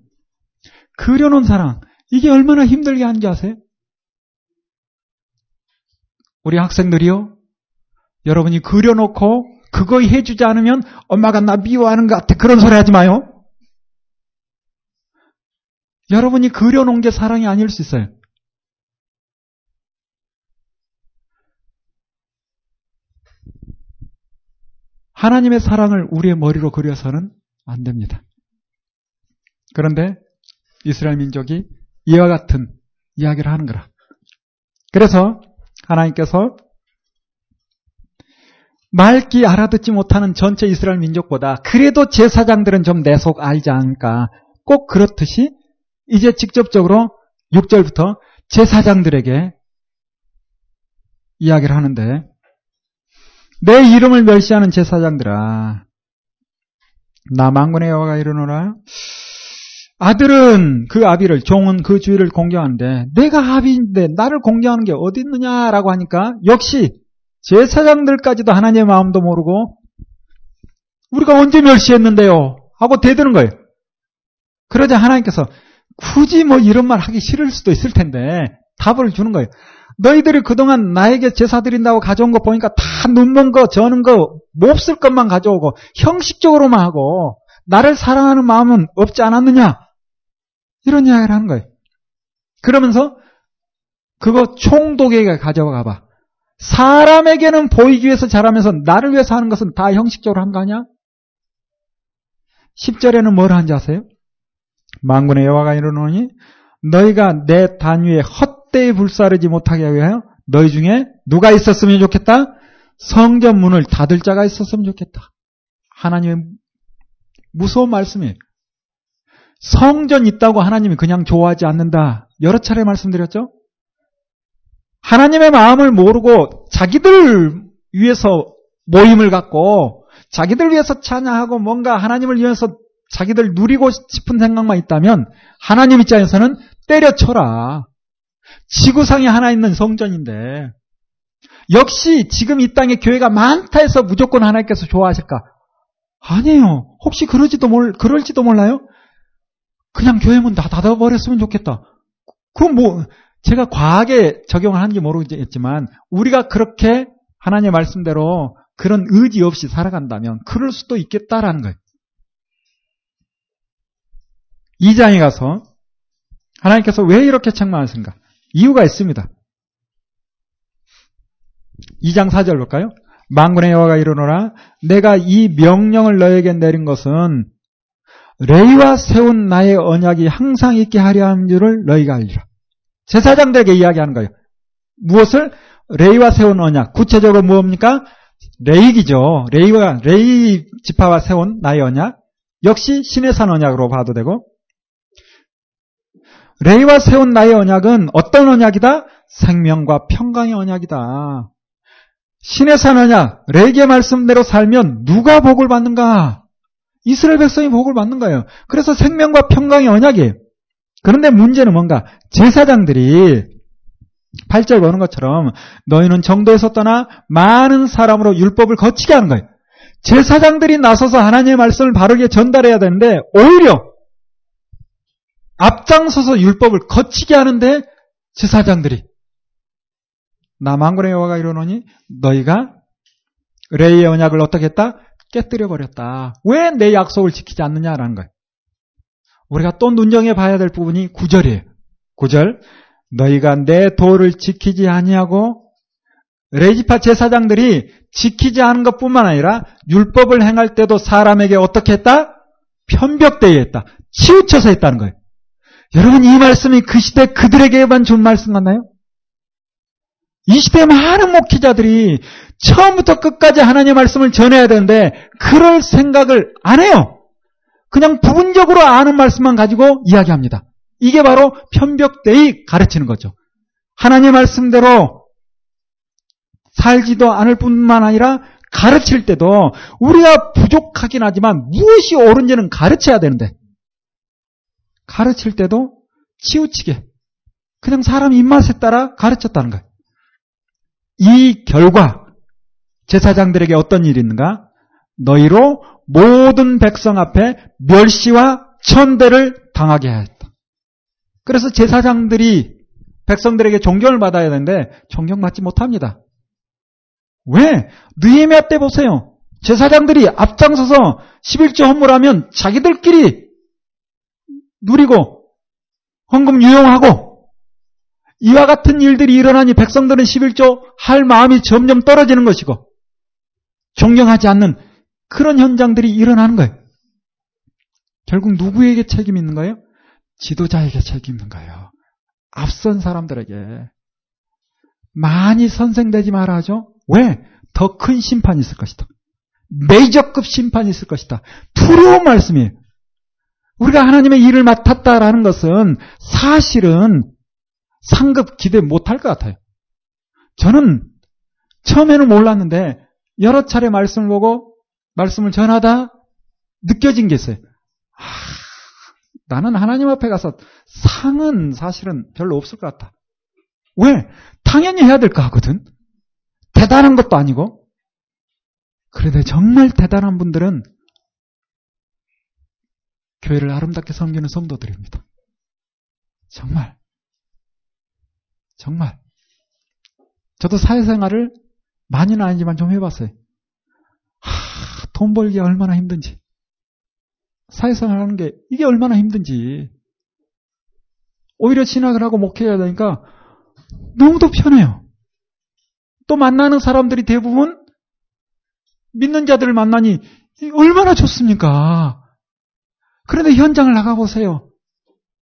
그려놓은 사랑, 이게 얼마나 힘들게 하는지 아세요? 우리 학생들이요. 여러분이 그려놓고 그거 해주지 않으면 엄마가 나 미워하는 것 같아. 그런 소리 하지 마요. 여러분이 그려놓은 게 사랑이 아닐 수 있어요. 하나님의 사랑을 우리의 머리로 그려서는 안 됩니다. 그런데 이스라엘 민족이 이와 같은 이야기를 하는 거라. 그래서 하나님께서 맑기 알아듣지 못하는 전체 이스라엘 민족보다 그래도 제사장들은 좀 내 속 알지 않을까. 꼭 그렇듯이 이제 직접적으로 6절부터 제사장들에게 이야기를 하는데 내 이름을 멸시하는 제사장들아 나 망군의 여호와가 이르노라 아들은 그 아비를 종은 그 주위를 공경하는데 내가 아비인데 나를 공경하는 게 어디 있느냐라고 하니까 역시 제사장들까지도 하나님의 마음도 모르고 우리가 언제 멸시했는데요 하고 대드는 거예요. 그러자 하나님께서 굳이 뭐 이런 말 하기 싫을 수도 있을 텐데 답을 주는 거예요. 너희들이 그동안 나에게 제사 드린다고 가져온 거 보니까 다 눈먼 거, 저는 거, 몹쓸 것만 가져오고 형식적으로만 하고 나를 사랑하는 마음은 없지 않았느냐? 이런 이야기를 하는 거예요. 그러면서 그거 총독에게 가져가 봐. 사람에게는 보이기 위해서 잘하면서 나를 위해서 하는 것은 다 형식적으로 한 거 아니야? 10절에는 뭘 한지 아세요? 망군의 여호와가 이르노니 너희가 내 단위에 헛되이 불사르지 못하게 위하여 너희 중에 누가 있었으면 좋겠다? 성전 문을 닫을 자가 있었으면 좋겠다. 하나님의 무서운 말씀이에요. 성전 있다고 하나님이 그냥 좋아하지 않는다. 여러 차례 말씀드렸죠? 하나님의 마음을 모르고 자기들 위해서 모임을 갖고 자기들 위해서 찬양하고 뭔가 하나님을 위해서 자기들 누리고 싶은 생각만 있다면 하나님 입장에서는 때려쳐라. 지구상에 하나 있는 성전인데 역시 지금 이 땅에 교회가 많다 해서 무조건 하나님께서 좋아하실까? 아니에요. 혹시 그러지도 몰 그럴지도 몰라요. 그냥 교회 문 다 닫아버렸으면 좋겠다. 그럼 뭐 제가 과하게 적용을 하는지 모르겠지만 우리가 그렇게 하나님의 말씀대로 그런 의지 없이 살아간다면 그럴 수도 있겠다라는 거예요. 2장에 가서 하나님께서 왜 이렇게 책망하신가? 이유가 있습니다. 2장 4절 볼까요? 망군의 여호와가 이르노라 내가 이 명령을 너에게 내린 것은 레이와 세운 나의 언약이 항상 있게 하려 함 줄을 너희가 알리라. 제사장들에게 이야기하는 거예요. 무엇을? 레위와 세운 언약. 구체적으로 무엇입니까? 레위기죠. 레위와, 레위 지파와 세운 나의 언약. 역시 시내 산 언약으로 봐도 되고. 레위와 세운 나의 언약은 어떤 언약이다? 생명과 평강의 언약이다. 시내 산 언약, 레위의 말씀대로 살면 누가 복을 받는가? 이스라엘 백성이 복을 받는 거예요. 그래서 생명과 평강의 언약이에요. 그런데 문제는 뭔가 제사장들이 8절 보는 것처럼 너희는 정도에서 떠나 많은 사람으로 율법을 거치게 하는 거예요. 제사장들이 나서서 하나님의 말씀을 바르게 전달해야 되는데 오히려 앞장서서 율법을 거치게 하는데 제사장들이 남한군의 여호와가 이르노니 너희가 레이의 언약을 어떻게 했다? 깨뜨려 버렸다. 왜 내 약속을 지키지 않느냐라는 거예요. 우리가 또 눈여겨 봐야 될 부분이 9절이에요. 9절 너희가 내 도를 지키지 아니하고 레지파 제사장들이 지키지 않은 것뿐만 아니라 율법을 행할 때도 사람에게 어떻게 했다? 편벽대에 했다. 치우쳐서 했다는 거예요. 여러분 이 말씀이 그 시대 그들에게만 준 말씀 같나요? 이 시대 많은 목회자들이 처음부터 끝까지 하나님의 말씀을 전해야 되는데 그럴 생각을 안 해요. 그냥 부분적으로 아는 말씀만 가지고 이야기합니다. 이게 바로 편벽대의 가르치는 거죠. 하나님 말씀대로 살지도 않을 뿐만 아니라 가르칠 때도 우리가 부족하긴 하지만 무엇이 옳은지는 가르쳐야 되는데 가르칠 때도 치우치게 그냥 사람 입맛에 따라 가르쳤다는 거예요. 이 결과 제사장들에게 어떤 일이 있는가? 너희로 모든 백성 앞에 멸시와 천대를 당하게 하였다. 그래서 제사장들이 백성들에게 존경을 받아야 되는데 존경받지 못합니다. 왜? 느헤미야 때 보세요. 제사장들이 앞장서서 11조 헌물하면 자기들끼리 누리고 헌금 유용하고 이와 같은 일들이 일어나니 백성들은 11조 할 마음이 점점 떨어지는 것이고 존경하지 않는 그런 현장들이 일어나는 거예요. 결국 누구에게 책임 있는 거예요? 지도자에게 책임 있는 거예요. 앞선 사람들에게. 많이 선생되지 말아죠. 왜? 더 큰 심판이 있을 것이다. 메이저급 심판이 있을 것이다. 두려운 말씀이에요. 우리가 하나님의 일을 맡았다라는 것은 사실은 상급 기대 못할 것 같아요. 저는 처음에는 몰랐는데 여러 차례 말씀을 보고 말씀을 전하다 느껴진 게 있어요. 아, 나는 하나님 앞에 가서 상은 사실은 별로 없을 것 같다. 왜? 당연히 해야 될 거 하거든. 대단한 것도 아니고. 그런데 정말 대단한 분들은 교회를 아름답게 섬기는 성도들입니다. 정말. 정말. 저도 사회생활을 많이는 아니지만 좀 해봤어요. 하, 돈 벌기가 얼마나 힘든지. 사회생활 하는 게 이게 얼마나 힘든지. 오히려 진학을 하고 목회해야 되니까 너무도 편해요. 또 만나는 사람들이 대부분 믿는 자들을 만나니 얼마나 좋습니까? 그런데 현장을 나가보세요.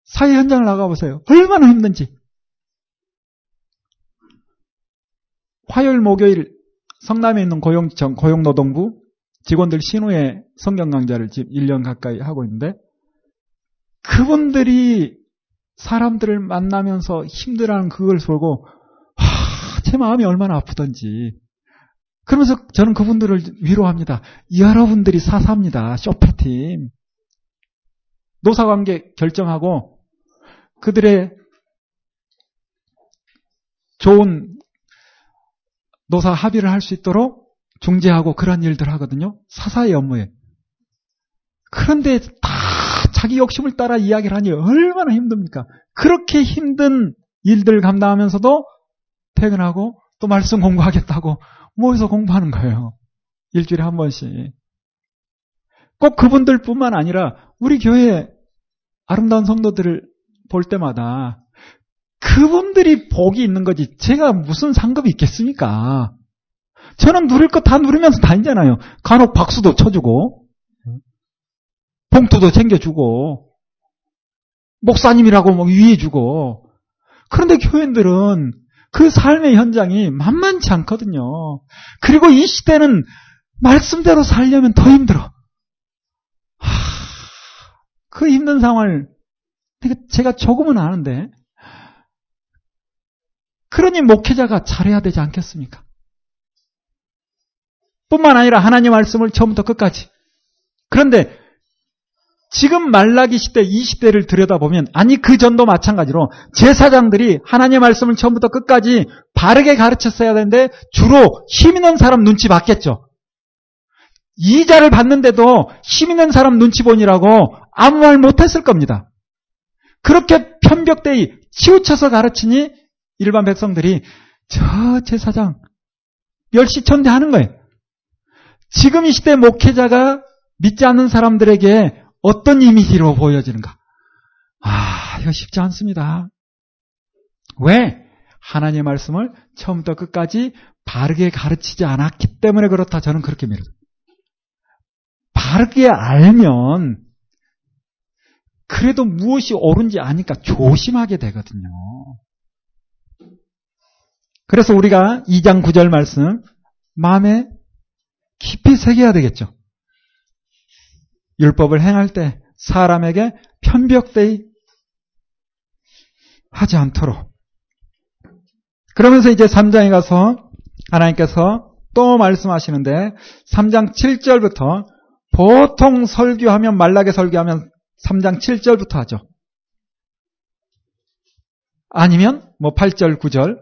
사회 현장을 나가보세요. 얼마나 힘든지. 화요일, 목요일 성남에 있는 고용, 고용노동부 직원들 신우의 성경 강좌를 지금 1년 가까이 하고 있는데 그분들이 사람들을 만나면서 힘들어하는 그걸 보고 와, 제 마음이 얼마나 아프던지 그러면서 저는 그분들을 위로합니다. 여러분들이 사사입니다. 쇼페팀. 노사관계 결정하고 그들의 좋은 노사 합의를 할 수 있도록 중재하고 그런 일들 하거든요. 사사의 업무에. 그런데 다 자기 욕심을 따라 이야기를 하니 얼마나 힘듭니까? 그렇게 힘든 일들 감당하면서도 퇴근하고 또 말씀 공부하겠다고 모여서 공부하는 거예요. 일주일에 한 번씩. 꼭 그분들 뿐만 아니라 우리 교회 아름다운 성도들을 볼 때마다 그분들이 복이 있는 거지 제가 무슨 상급이 있겠습니까? 저는 누릴 거다 누리면서 다니잖아요. 간혹 박수도 쳐주고 봉투도 챙겨주고 목사님이라고 뭐 위해주고 그런데 교인들은 그 삶의 현장이 만만치 않거든요. 그리고 이 시대는 말씀대로 살려면 더 힘들어. 하, 그 힘든 상황을 제가 조금은 아는데 그러니 목회자가 잘해야 되지 않겠습니까? 뿐만 아니라 하나님 말씀을 처음부터 끝까지. 그런데 지금 말라기 시대 이 시대를 들여다보면 아니 그 전도 마찬가지로 제사장들이 하나님의 말씀을 처음부터 끝까지 바르게 가르쳤어야 되는데 주로 힘 있는 사람 눈치 봤겠죠. 이자를 받는데도 힘 있는 사람 눈치 보니라고 아무 말 못했을 겁니다. 그렇게 편벽대이 치우쳐서 가르치니 일반 백성들이 저 제사장 멸시천대하는 거예요. 지금 이 시대 목회자가 믿지 않는 사람들에게 어떤 이미지로 보여지는가? 아, 이거 쉽지 않습니다. 왜? 하나님의 말씀을 처음부터 끝까지 바르게 가르치지 않았기 때문에 그렇다. 저는 그렇게 믿어요. 바르게 알면 그래도 무엇이 옳은지 아니까 조심하게 되거든요. 그래서 우리가 2장 9절 말씀 마음에 깊이 새겨야 되겠죠. 율법을 행할 때 사람에게 편벽되이 하지 않도록. 그러면서 이제 3장에 가서 하나님께서 또 말씀하시는데 3장 7절부터 보통 설교하면 말라게 설교하면 3장 7절부터 하죠. 아니면 뭐 8절, 9절.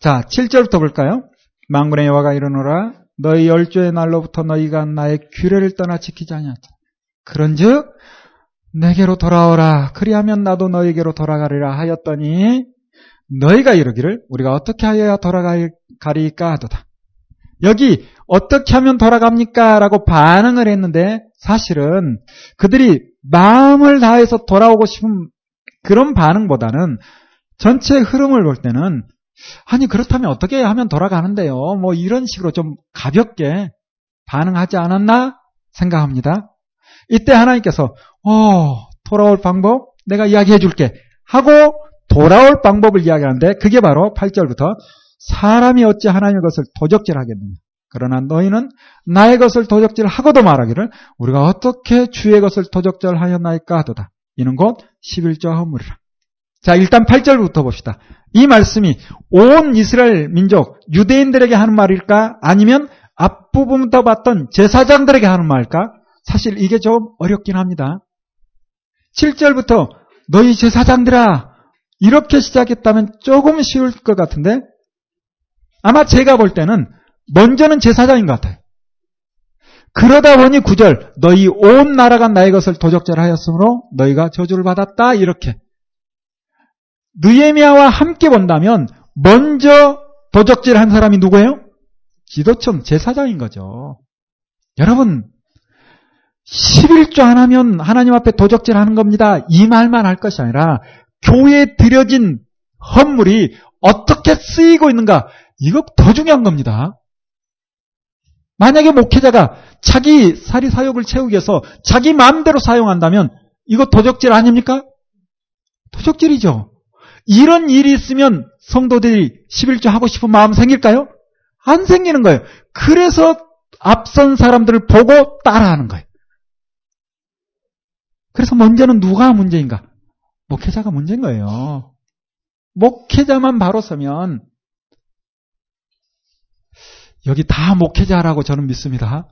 자, 7절부터 볼까요? 망군의 여호와가 이르노라 너희 열조의 날로부터 너희가 나의 규례를 떠나 지키지 아니하다. 그런즉 내게로 돌아오라. 그리하면 나도 너에게로 돌아가리라 하였더니 너희가 이르기를 우리가 어떻게 하여야 돌아가리까 하도다. 여기 어떻게 하면 돌아갑니까? 라고 반응을 했는데 사실은 그들이 마음을 다해서 돌아오고 싶은 그런 반응보다는 전체 흐름을 볼 때는 아니 그렇다면 어떻게 하면 돌아가는데요? 뭐 이런 식으로 좀 가볍게 반응하지 않았나 생각합니다. 이때 하나님께서 어 돌아올 방법 내가 이야기해 줄게 하고 돌아올 방법을 이야기하는데 그게 바로 8절부터 사람이 어찌 하나님의 것을 도적질 하겠느냐. 그러나 너희는 나의 것을 도적질하고도 말하기를 우리가 어떻게 주의 것을 도적질하였나이까 하도다. 이는 곧 11조 허물이라. 자, 일단 8절부터 봅시다. 이 말씀이 온 이스라엘 민족, 유대인들에게 하는 말일까? 아니면 앞부분부터 봤던 제사장들에게 하는 말일까? 사실 이게 좀 어렵긴 합니다. 7절부터 너희 제사장들아 이렇게 시작했다면 조금 쉬울 것 같은데 아마 제가 볼 때는 먼저는 제사장인 것 같아요. 그러다 보니 9절 너희 온 나라가 나의 것을 도적질 하였으므로 너희가 저주를 받았다 이렇게 느에미아와 함께 본다면 먼저 도적질한 사람이 누구예요? 기도청 제사장인 거죠. 여러분 11조 안 하면 하나님 앞에 도적질하는 겁니다. 이 말만 할 것이 아니라 교회에 들여진 헌물이 어떻게 쓰이고 있는가 이거 더 중요한 겁니다. 만약에 목회자가 자기 사리 사욕을 채우기 위해서 자기 마음대로 사용한다면 이거 도적질 아닙니까? 도적질이죠. 이런 일이 있으면 성도들이 11조 하고 싶은 마음 생길까요? 안 생기는 거예요. 그래서 앞선 사람들을 보고 따라하는 거예요. 그래서 먼저는 누가 문제인가? 목회자가 문제인 거예요. 목회자만 바로 서면 여기 다 목회자라고 저는 믿습니다.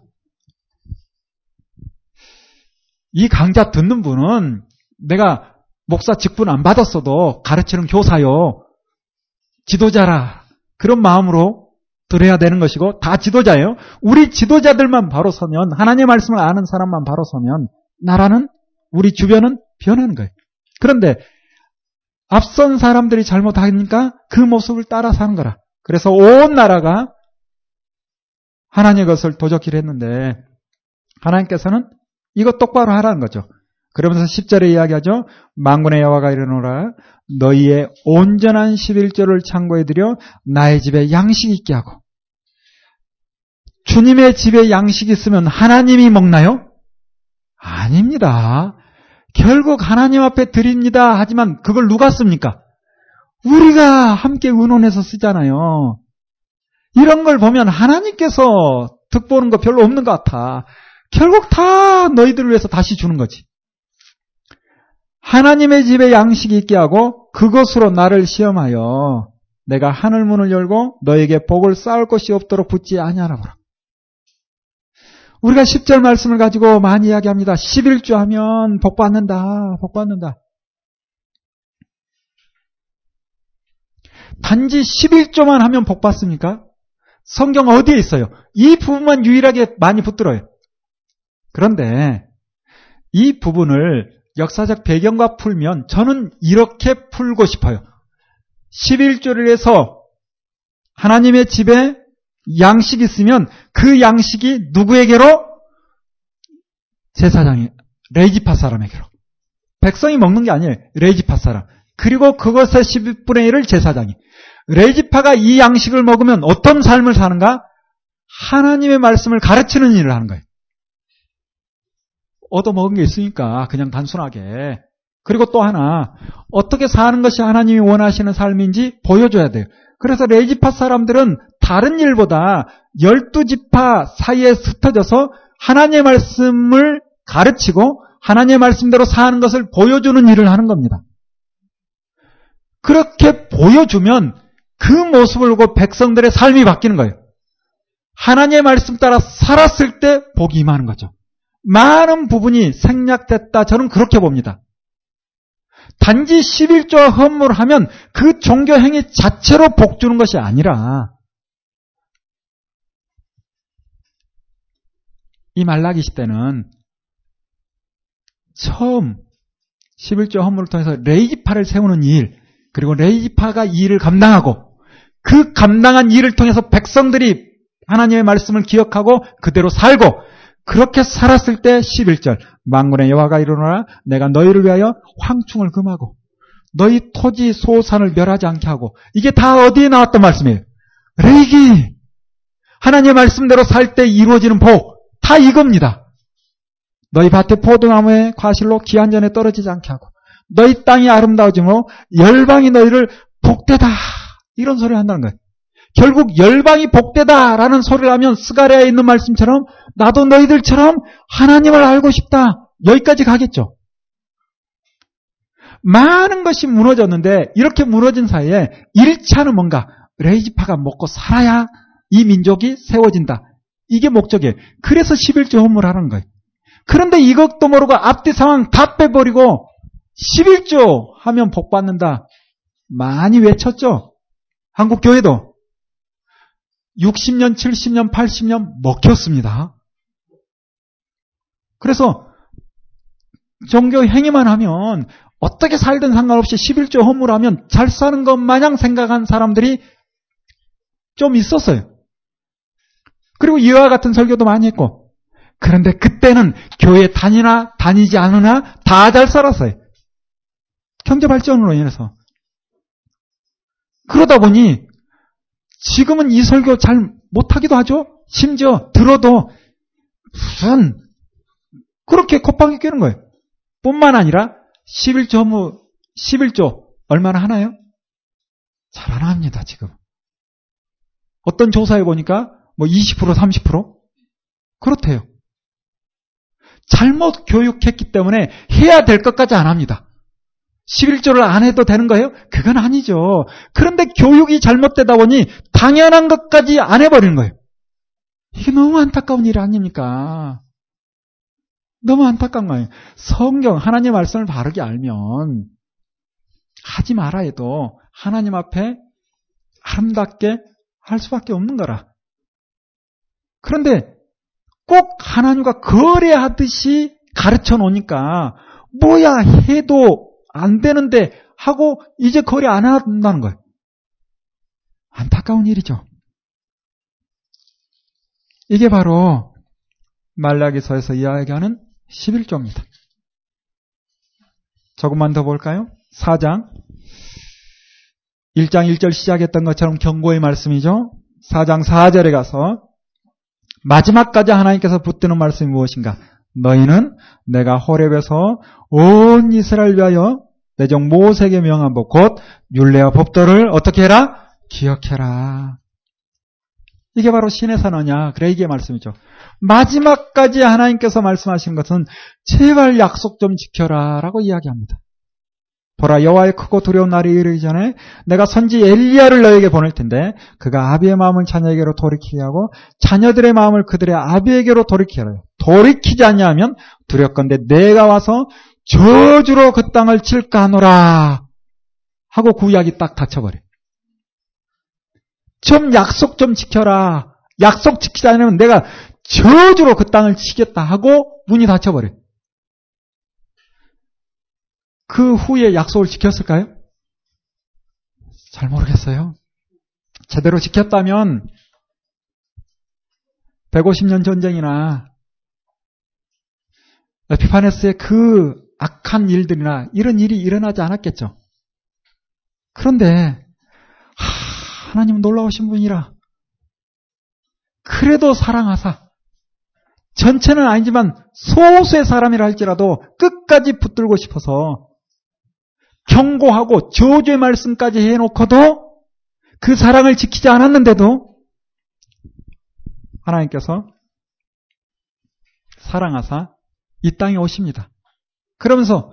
이 강좌 듣는 분은 내가 목사 직분 안 받았어도 가르치는 교사요. 지도자라. 그런 마음으로 들어야 되는 것이고 다 지도자예요. 우리 지도자들만 바로 서면 하나님의 말씀을 아는 사람만 바로 서면 나라는 우리 주변은 변하는 거예요. 그런데 앞선 사람들이 잘못하니까 그 모습을 따라 사는 거라. 그래서 온 나라가 하나님의 것을 도적질 했는데 하나님께서는 이것 똑바로 하라는 거죠. 그러면서 10절에 이야기하죠. 망군의 여호와가 이르노라 너희의 온전한 11조를 창고에 들여 나의 집에 양식 있게 하고 주님의 집에 양식 있으면 하나님이 먹나요? 아닙니다. 결국 하나님 앞에 드립니다. 하지만 그걸 누가 씁니까? 우리가 함께 의논해서 쓰잖아요. 이런 걸 보면 하나님께서 득보는 거 별로 없는 것 같아. 결국 다 너희들을 위해서 다시 주는 거지. 하나님의 집에 양식이 있게 하고 그것으로 나를 시험하여 내가 하늘 문을 열고 너에게 복을 쌓을 것이 없도록 붙지 아니하라 보라. 우리가 10절 말씀을 가지고 많이 이야기합니다. 11조 하면 복 받는다. 복 받는다. 단지 11조만 하면 복 받습니까? 성경 어디에 있어요? 이 부분만 유일하게 많이 붙들어요. 그런데 이 부분을 역사적 배경과 풀면 저는 이렇게 풀고 싶어요. 11조를 해서 하나님의 집에 양식이 있으면 그 양식이 누구에게로? 제사장이 레이지파 사람에게로. 백성이 먹는 게 아니에요. 레이지파 사람. 그리고 그것의 11분의 1을 제사장이. 레이지파가 이 양식을 먹으면 어떤 삶을 사는가? 하나님의 말씀을 가르치는 일을 하는 거예요. 얻어먹은 게 있으니까 그냥 단순하게. 그리고 또 하나 어떻게 사는 것이 하나님이 원하시는 삶인지 보여줘야 돼요. 그래서 레지파 사람들은 다른 일보다 열두 지파 사이에 흩어져서 하나님의 말씀을 가르치고 하나님의 말씀대로 사는 것을 보여주는 일을 하는 겁니다. 그렇게 보여주면 그 모습을 보고 백성들의 삶이 바뀌는 거예요. 하나님의 말씀 따라 살았을 때 복이 임하는 거죠. 많은 부분이 생략됐다. 저는 그렇게 봅니다. 단지 11조와 헌물하면 그 종교 행위 자체로 복 주는 것이 아니라 이 말라기 시대는 처음 11조 헌물을 통해서 레이지파를 세우는 일, 그리고 레이지파가 이 일을 감당하고 그 감당한 일을 통해서 백성들이 하나님의 말씀을 기억하고 그대로 살고 그렇게 살았을 때 11절 망군의 여호와가 이르노라 내가 너희를 위하여 황충을 금하고 너희 토지 소산을 멸하지 않게 하고 이게 다 어디에 나왔던 말씀이에요? 레이기 하나님의 말씀대로 살 때 이루어지는 복 다 이겁니다. 너희 밭에 포도나무에 과실로 기한 전에 떨어지지 않게 하고 너희 땅이 아름다워지므로 열방이 너희를 복되다 이런 소리를 한다는 거예요. 결국 열방이 복되다라는 소리를 하면 스가랴에 있는 말씀처럼 나도 너희들처럼 하나님을 알고 싶다. 여기까지 가겠죠. 많은 것이 무너졌는데 이렇게 무너진 사이에 1차는 뭔가 레이지파가 먹고 살아야 이 민족이 세워진다. 이게 목적이에요. 그래서 11조 헌물을 하는 거예요. 그런데 이것도 모르고 앞뒤 상황 다 빼버리고 11조 하면 복 받는다. 많이 외쳤죠? 한국 교회도 60년, 70년, 80년 먹혔습니다. 그래서 종교 행위만 하면 어떻게 살든 상관없이 11조 헌물하면 잘 사는 것 마냥 생각한 사람들이 좀 있었어요. 그리고 이와 같은 설교도 많이 했고 그런데 그때는 교회 다니나 다니지 않으나 다 잘 살았어요. 경제 발전으로 인해서. 그러다 보니 지금은 이 설교 잘 못하기도 하죠. 심지어 들어도 무슨 그렇게 콧방귀 뀌는 거예요. 뿐만 아니라 11조 뭐 11조 얼마나 하나요? 잘 안 합니다, 지금. 어떤 조사에 보니까 뭐 20% 30% 그렇대요. 잘못 교육했기 때문에 해야 될 것까지 안 합니다. 11조를 안 해도 되는 거예요? 그건 아니죠. 그런데 교육이 잘못되다 보니 당연한 것까지 안 해버리는 거예요. 이게 너무 안타까운 일 아닙니까? 너무 안타까운 거예요. 성경, 하나님 말씀을 바르게 알면 하지 말아 해도 하나님 앞에 아름답게 할 수밖에 없는 거라. 그런데 꼭 하나님과 거래하듯이 가르쳐 놓으니까 뭐야 해도 안 되는데 하고 이제 거래 안 한다는 거예요. 안타까운 일이죠. 이게 바로 말라기서에서 이야기하는 11조입니다. 조금만 더 볼까요? 4장 1장 1절 시작했던 것처럼 경고의 말씀이죠. 4장 4절에 가서 마지막까지 하나님께서 붙드는 말씀이 무엇인가? 너희는 내가 호렙에서 온 이스라엘 위하여 내 종 모세에게 명한 법, 곧 율례와 법도를 어떻게 해라? 기억해라. 이게 바로 신의 선언이야. 그래 이게 말씀이죠. 마지막까지 하나님께서 말씀하신 것은 제발 약속 좀 지켜라라고 이야기합니다. 보라 여호와의 크고 두려운 날이 이르기 전에 내가 선지 엘리야를 너에게 보낼 텐데 그가 아비의 마음을 자녀에게로 돌이키게 하고 자녀들의 마음을 그들의 아비에게로 돌이키게 하라. 돌이키지 않냐면 두렵건대 내가 와서 저주로 그 땅을 칠까 하노라 하고 구약이 딱 닫혀버려. 좀 약속 좀 지켜라. 약속 지키지 않으면 내가 저주로 그 땅을 치겠다 하고 문이 닫혀버려. 그 후에 약속을 지켰을까요? 잘 모르겠어요. 제대로 지켰다면 150년 전쟁이나 에피파네스의 그 악한 일들이나 이런 일이 일어나지 않았겠죠. 그런데 하 나님은 놀라우신 분이라 그래도 사랑하사 전체는 아니지만 소수의 사람이라 할지라도 끝까지 붙들고 싶어서 경고하고 저주의 말씀까지 해놓고도 그 사랑을 지키지 않았는데도 하나님께서 사랑하사 이 땅에 오십니다. 그러면서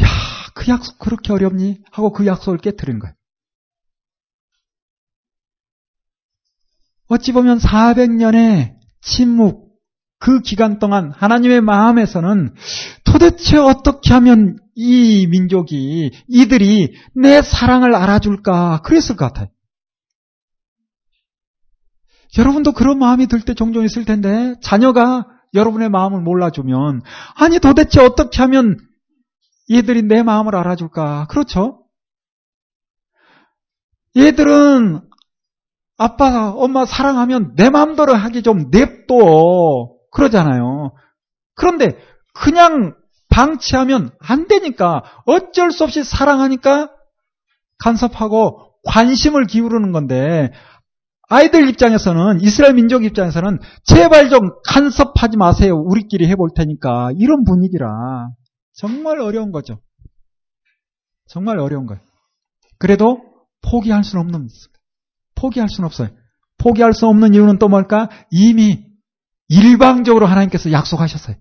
야, 그 약속 그렇게 어렵니? 하고 그 약속을 깨뜨린 거예요. 어찌 보면 400년의 침묵, 그 기간 동안 하나님의 마음에서는 도대체 어떻게 하면 이 민족이, 이들이 내 사랑을 알아줄까? 그랬을 것 같아요. 여러분도 그런 마음이 들 때 종종 있을 텐데, 자녀가 여러분의 마음을 몰라주면, 아니 도대체 어떻게 하면 얘들이 내 마음을 알아줄까? 그렇죠? 얘들은 아빠, 엄마 사랑하면 내 마음대로 하기 좀 냅둬. 그러잖아요. 그런데 그냥 방치하면 안 되니까 어쩔 수 없이 사랑하니까 간섭하고 관심을 기울이는 건데 아이들 입장에서는 이스라엘 민족 입장에서는 제발 좀 간섭하지 마세요. 우리끼리 해볼 테니까 이런 분위기라 정말 어려운 거죠. 정말 어려운 거예요. 그래도 포기할 수는 없는 포기할 수는 없어요. 포기할 수 없는 이유는 또 뭘까? 이미 일방적으로 하나님께서 약속하셨어요.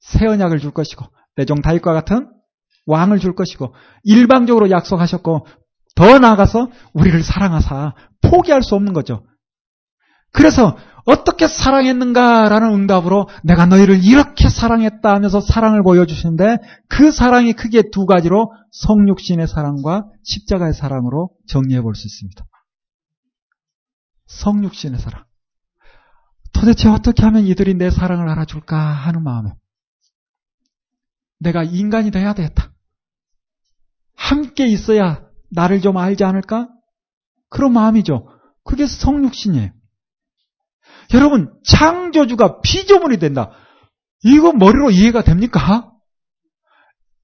새 언약을 줄 것이고 내종 다윗과 같은 왕을 줄 것이고 일방적으로 약속하셨고 더 나아가서 우리를 사랑하사 포기할 수 없는 거죠. 그래서 어떻게 사랑했는가라는 응답으로 내가 너희를 이렇게 사랑했다 하면서 사랑을 보여주시는데 그 사랑이 크게 두 가지로 성육신의 사랑과 십자가의 사랑으로 정리해 볼 수 있습니다. 성육신의 사랑. 도대체 어떻게 하면 이들이 내 사랑을 알아줄까 하는 마음에 내가 인간이 돼야 되겠다. 함께 있어야 나를 좀 알지 않을까? 그런 마음이죠. 그게 성육신이에요. 여러분, 창조주가 피조물이 된다. 이거 머리로 이해가 됩니까?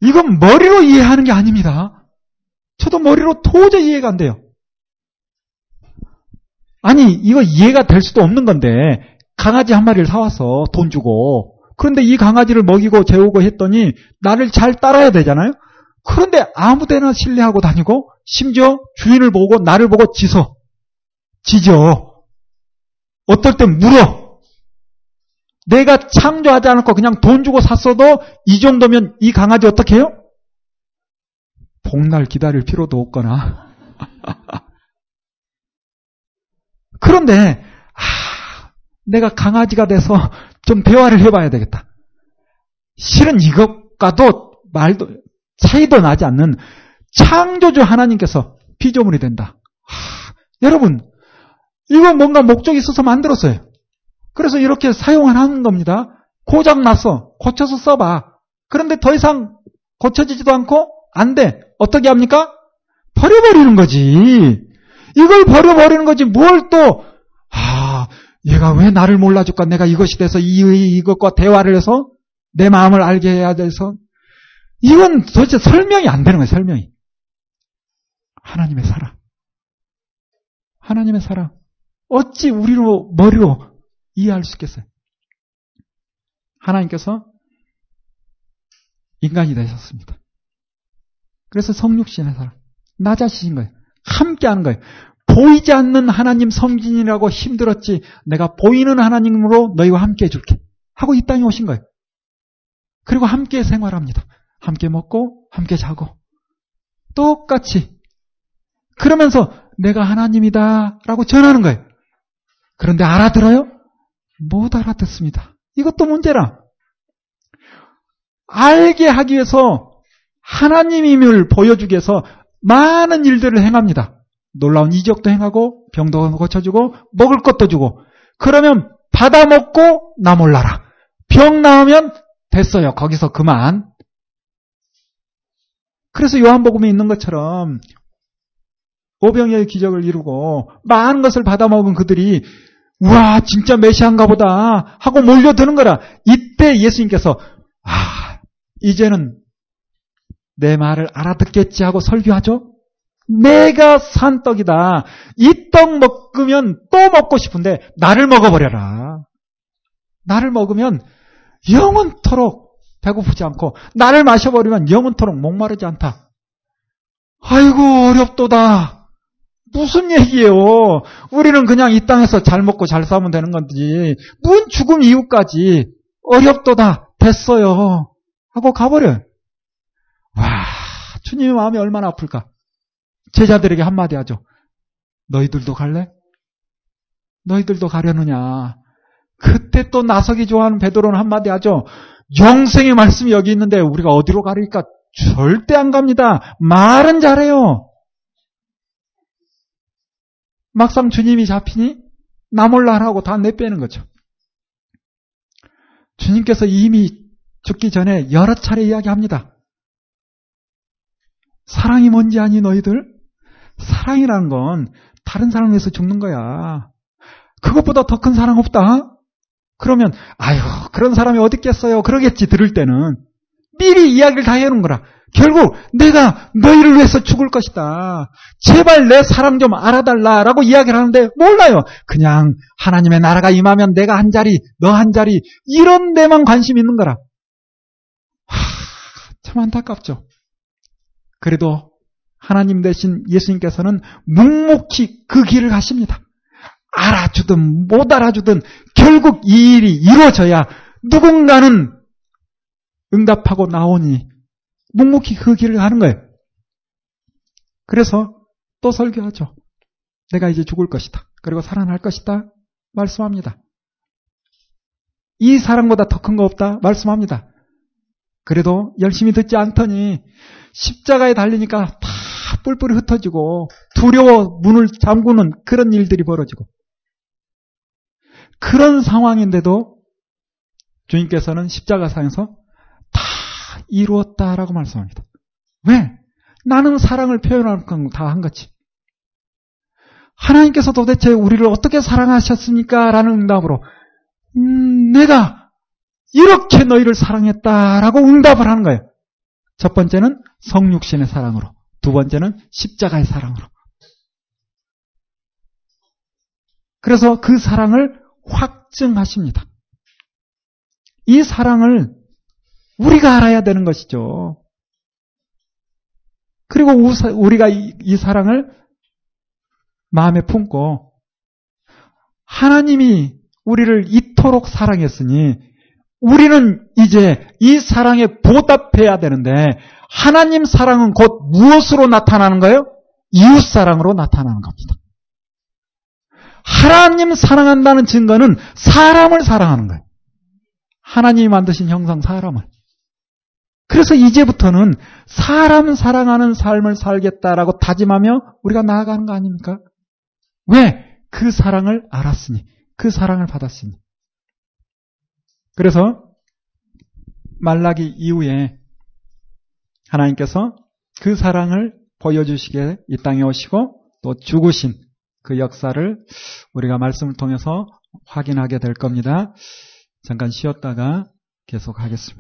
이건 머리로 이해하는 게 아닙니다. 저도 머리로 도저히 이해가 안 돼요. 아니, 이거 이해가 될 수도 없는 건데, 강아지 한 마리를 사와서 돈 주고, 그런데 이 강아지를 먹이고 재우고 했더니, 나를 잘 따라야 되잖아요? 그런데 아무 데나 신뢰하고 다니고, 심지어 주인을 보고, 나를 보고 짖어. 짖어. 어떨 땐 물어. 내가 창조하지 않고 그냥 돈 주고 샀어도 이 정도면 이 강아지 어떻게 해요? 복날 기다릴 필요도 없거나. 그런데 아, 내가 강아지가 돼서 좀 대화를 해봐야 되겠다. 실은 이것과도 말도 차이도 나지 않는 창조주 하나님께서 피조물이 된다. 하, 여러분 이건 뭔가 목적이 있어서 만들었어요. 그래서 이렇게 사용하는 겁니다. 고장 났어. 고쳐서 써봐. 그런데 더 이상 고쳐지지도 않고 안 돼. 어떻게 합니까? 버려버리는 거지. 이걸 버려버리는 거지. 뭘 또, 아, 얘가 왜 나를 몰라줄까? 내가 이것이 돼서 이, 이것과 대화를 해서 내 마음을 알게 해야 돼서. 이건 도대체 설명이 안 되는 거예요, 설명이. 하나님의 사랑. 하나님의 사랑. 어찌 우리로, 머리로 이해할 수 있겠어요? 하나님께서 인간이 되셨습니다. 그래서 성육신의 사랑. 나 자신인 거예요. 함께 하는 거예요. 보이지 않는 하나님 성진이라고 힘들었지 내가 보이는 하나님으로 너희와 함께 해줄게. 하고 이 땅에 오신 거예요. 그리고 함께 생활합니다. 함께 먹고 함께 자고 똑같이 그러면서 내가 하나님이다 라고 전하는 거예요. 그런데 알아들어요? 못 알아듣습니다. 이것도 문제라. 알게 하기 위해서 하나님임을 보여주기 위해서 많은 일들을 행합니다. 놀라운 이적도 행하고 병도 고쳐주고 먹을 것도 주고 그러면 받아 먹고 나 몰라라. 병 나오면 됐어요. 거기서 그만. 그래서 요한복음에 있는 것처럼 오병이의 기적을 이루고 많은 것을 받아 먹은 그들이 우와 진짜 메시아인가 보다 하고 몰려드는 거라. 이때 예수님께서 아 이제는 내 말을 알아듣겠지 하고 설교하죠. 내가 산 떡이다. 이 떡 먹으면 또 먹고 싶은데 나를 먹어버려라. 나를 먹으면 영원토록 배고프지 않고 나를 마셔버리면 영원토록 목마르지 않다. 아이고 어렵도다. 무슨 얘기예요? 우리는 그냥 이 땅에서 잘 먹고 잘 사면 되는 건지 문 죽음 이후까지 어렵도다 됐어요 하고 가버려요. 와 주님의 마음이 얼마나 아플까? 제자들에게 한마디 하죠. 너희들도 갈래? 너희들도 가려느냐? 그때 또 나서기 좋아하는 베드로는 한마디 하죠. 영생의 말씀이 여기 있는데 우리가 어디로 가리까? 절대 안 갑니다. 말은 잘해요. 막상 주님이 잡히니 나 몰라 하고 다 내빼는 거죠. 주님께서 이미 죽기 전에 여러 차례 이야기합니다. 사랑이 뭔지 아니 너희들? 사랑이라는 건 다른 사람을 위해서 죽는 거야. 그것보다 더 큰 사랑 없다? 그러면, 아유, 그런 사람이 어디 있겠어요? 그러겠지, 들을 때는. 미리 이야기를 다 해놓은 거라. 결국 내가 너희를 위해서 죽을 것이다. 제발 내 사랑 좀 알아달라라고 이야기를 하는데 몰라요. 그냥 하나님의 나라가 임하면 내가 한 자리, 너 한 자리 이런 데만 관심 있는 거라. 하, 참 안타깝죠. 그래도 하나님 대신 예수님께서는 묵묵히 그 길을 가십니다. 알아주든 못 알아주든 결국 이 일이 이루어져야 누군가는 응답하고 나오니 묵묵히 그 길을 가는 거예요. 그래서 또 설교하죠. 내가 이제 죽을 것이다. 그리고 살아날 것이다. 말씀합니다. 이 사랑보다 더 큰 거 없다. 말씀합니다. 그래도 열심히 듣지 않더니 십자가에 달리니까 다 뿔뿔이 흩어지고 두려워 문을 잠그는 그런 일들이 벌어지고 그런 상황인데도 주님께서는 십자가상에서 다 이루었다라고 말씀합니다. 왜? 나는 사랑을 표현할 건다한 거지. 하나님께서 도대체 우리를 어떻게 사랑하셨습니까? 라는 응답으로 음, 내가 이렇게 너희를 사랑했다라고 응답을 하는 거예요. 첫 번째는 성육신의 사랑으로, 두 번째는 십자가의 사랑으로. 그래서 그 사랑을 확증하십니다. 이 사랑을 우리가 알아야 되는 것이죠. 그리고 우리가 이 사랑을 마음에 품고 하나님이 우리를 이토록 사랑했으니 우리는 이제 이 사랑에 보답해야 되는데 하나님 사랑은 곧 무엇으로 나타나는 거예요? 이웃 사랑으로 나타나는 겁니다. 하나님 사랑한다는 증거는 사람을 사랑하는 거예요. 하나님이 만드신 형상 사람을. 그래서 이제부터는 사람 사랑하는 삶을 살겠다라고 다짐하며 우리가 나아가는 거 아닙니까? 왜? 그 사랑을 알았으니, 그 사랑을 받았으니. 그래서 말라기 이후에 하나님께서 그 사랑을 보여주시게 이 땅에 오시고 또 죽으신 그 역사를 우리가 말씀을 통해서 확인하게 될 겁니다. 잠깐 쉬었다가 계속 하겠습니다.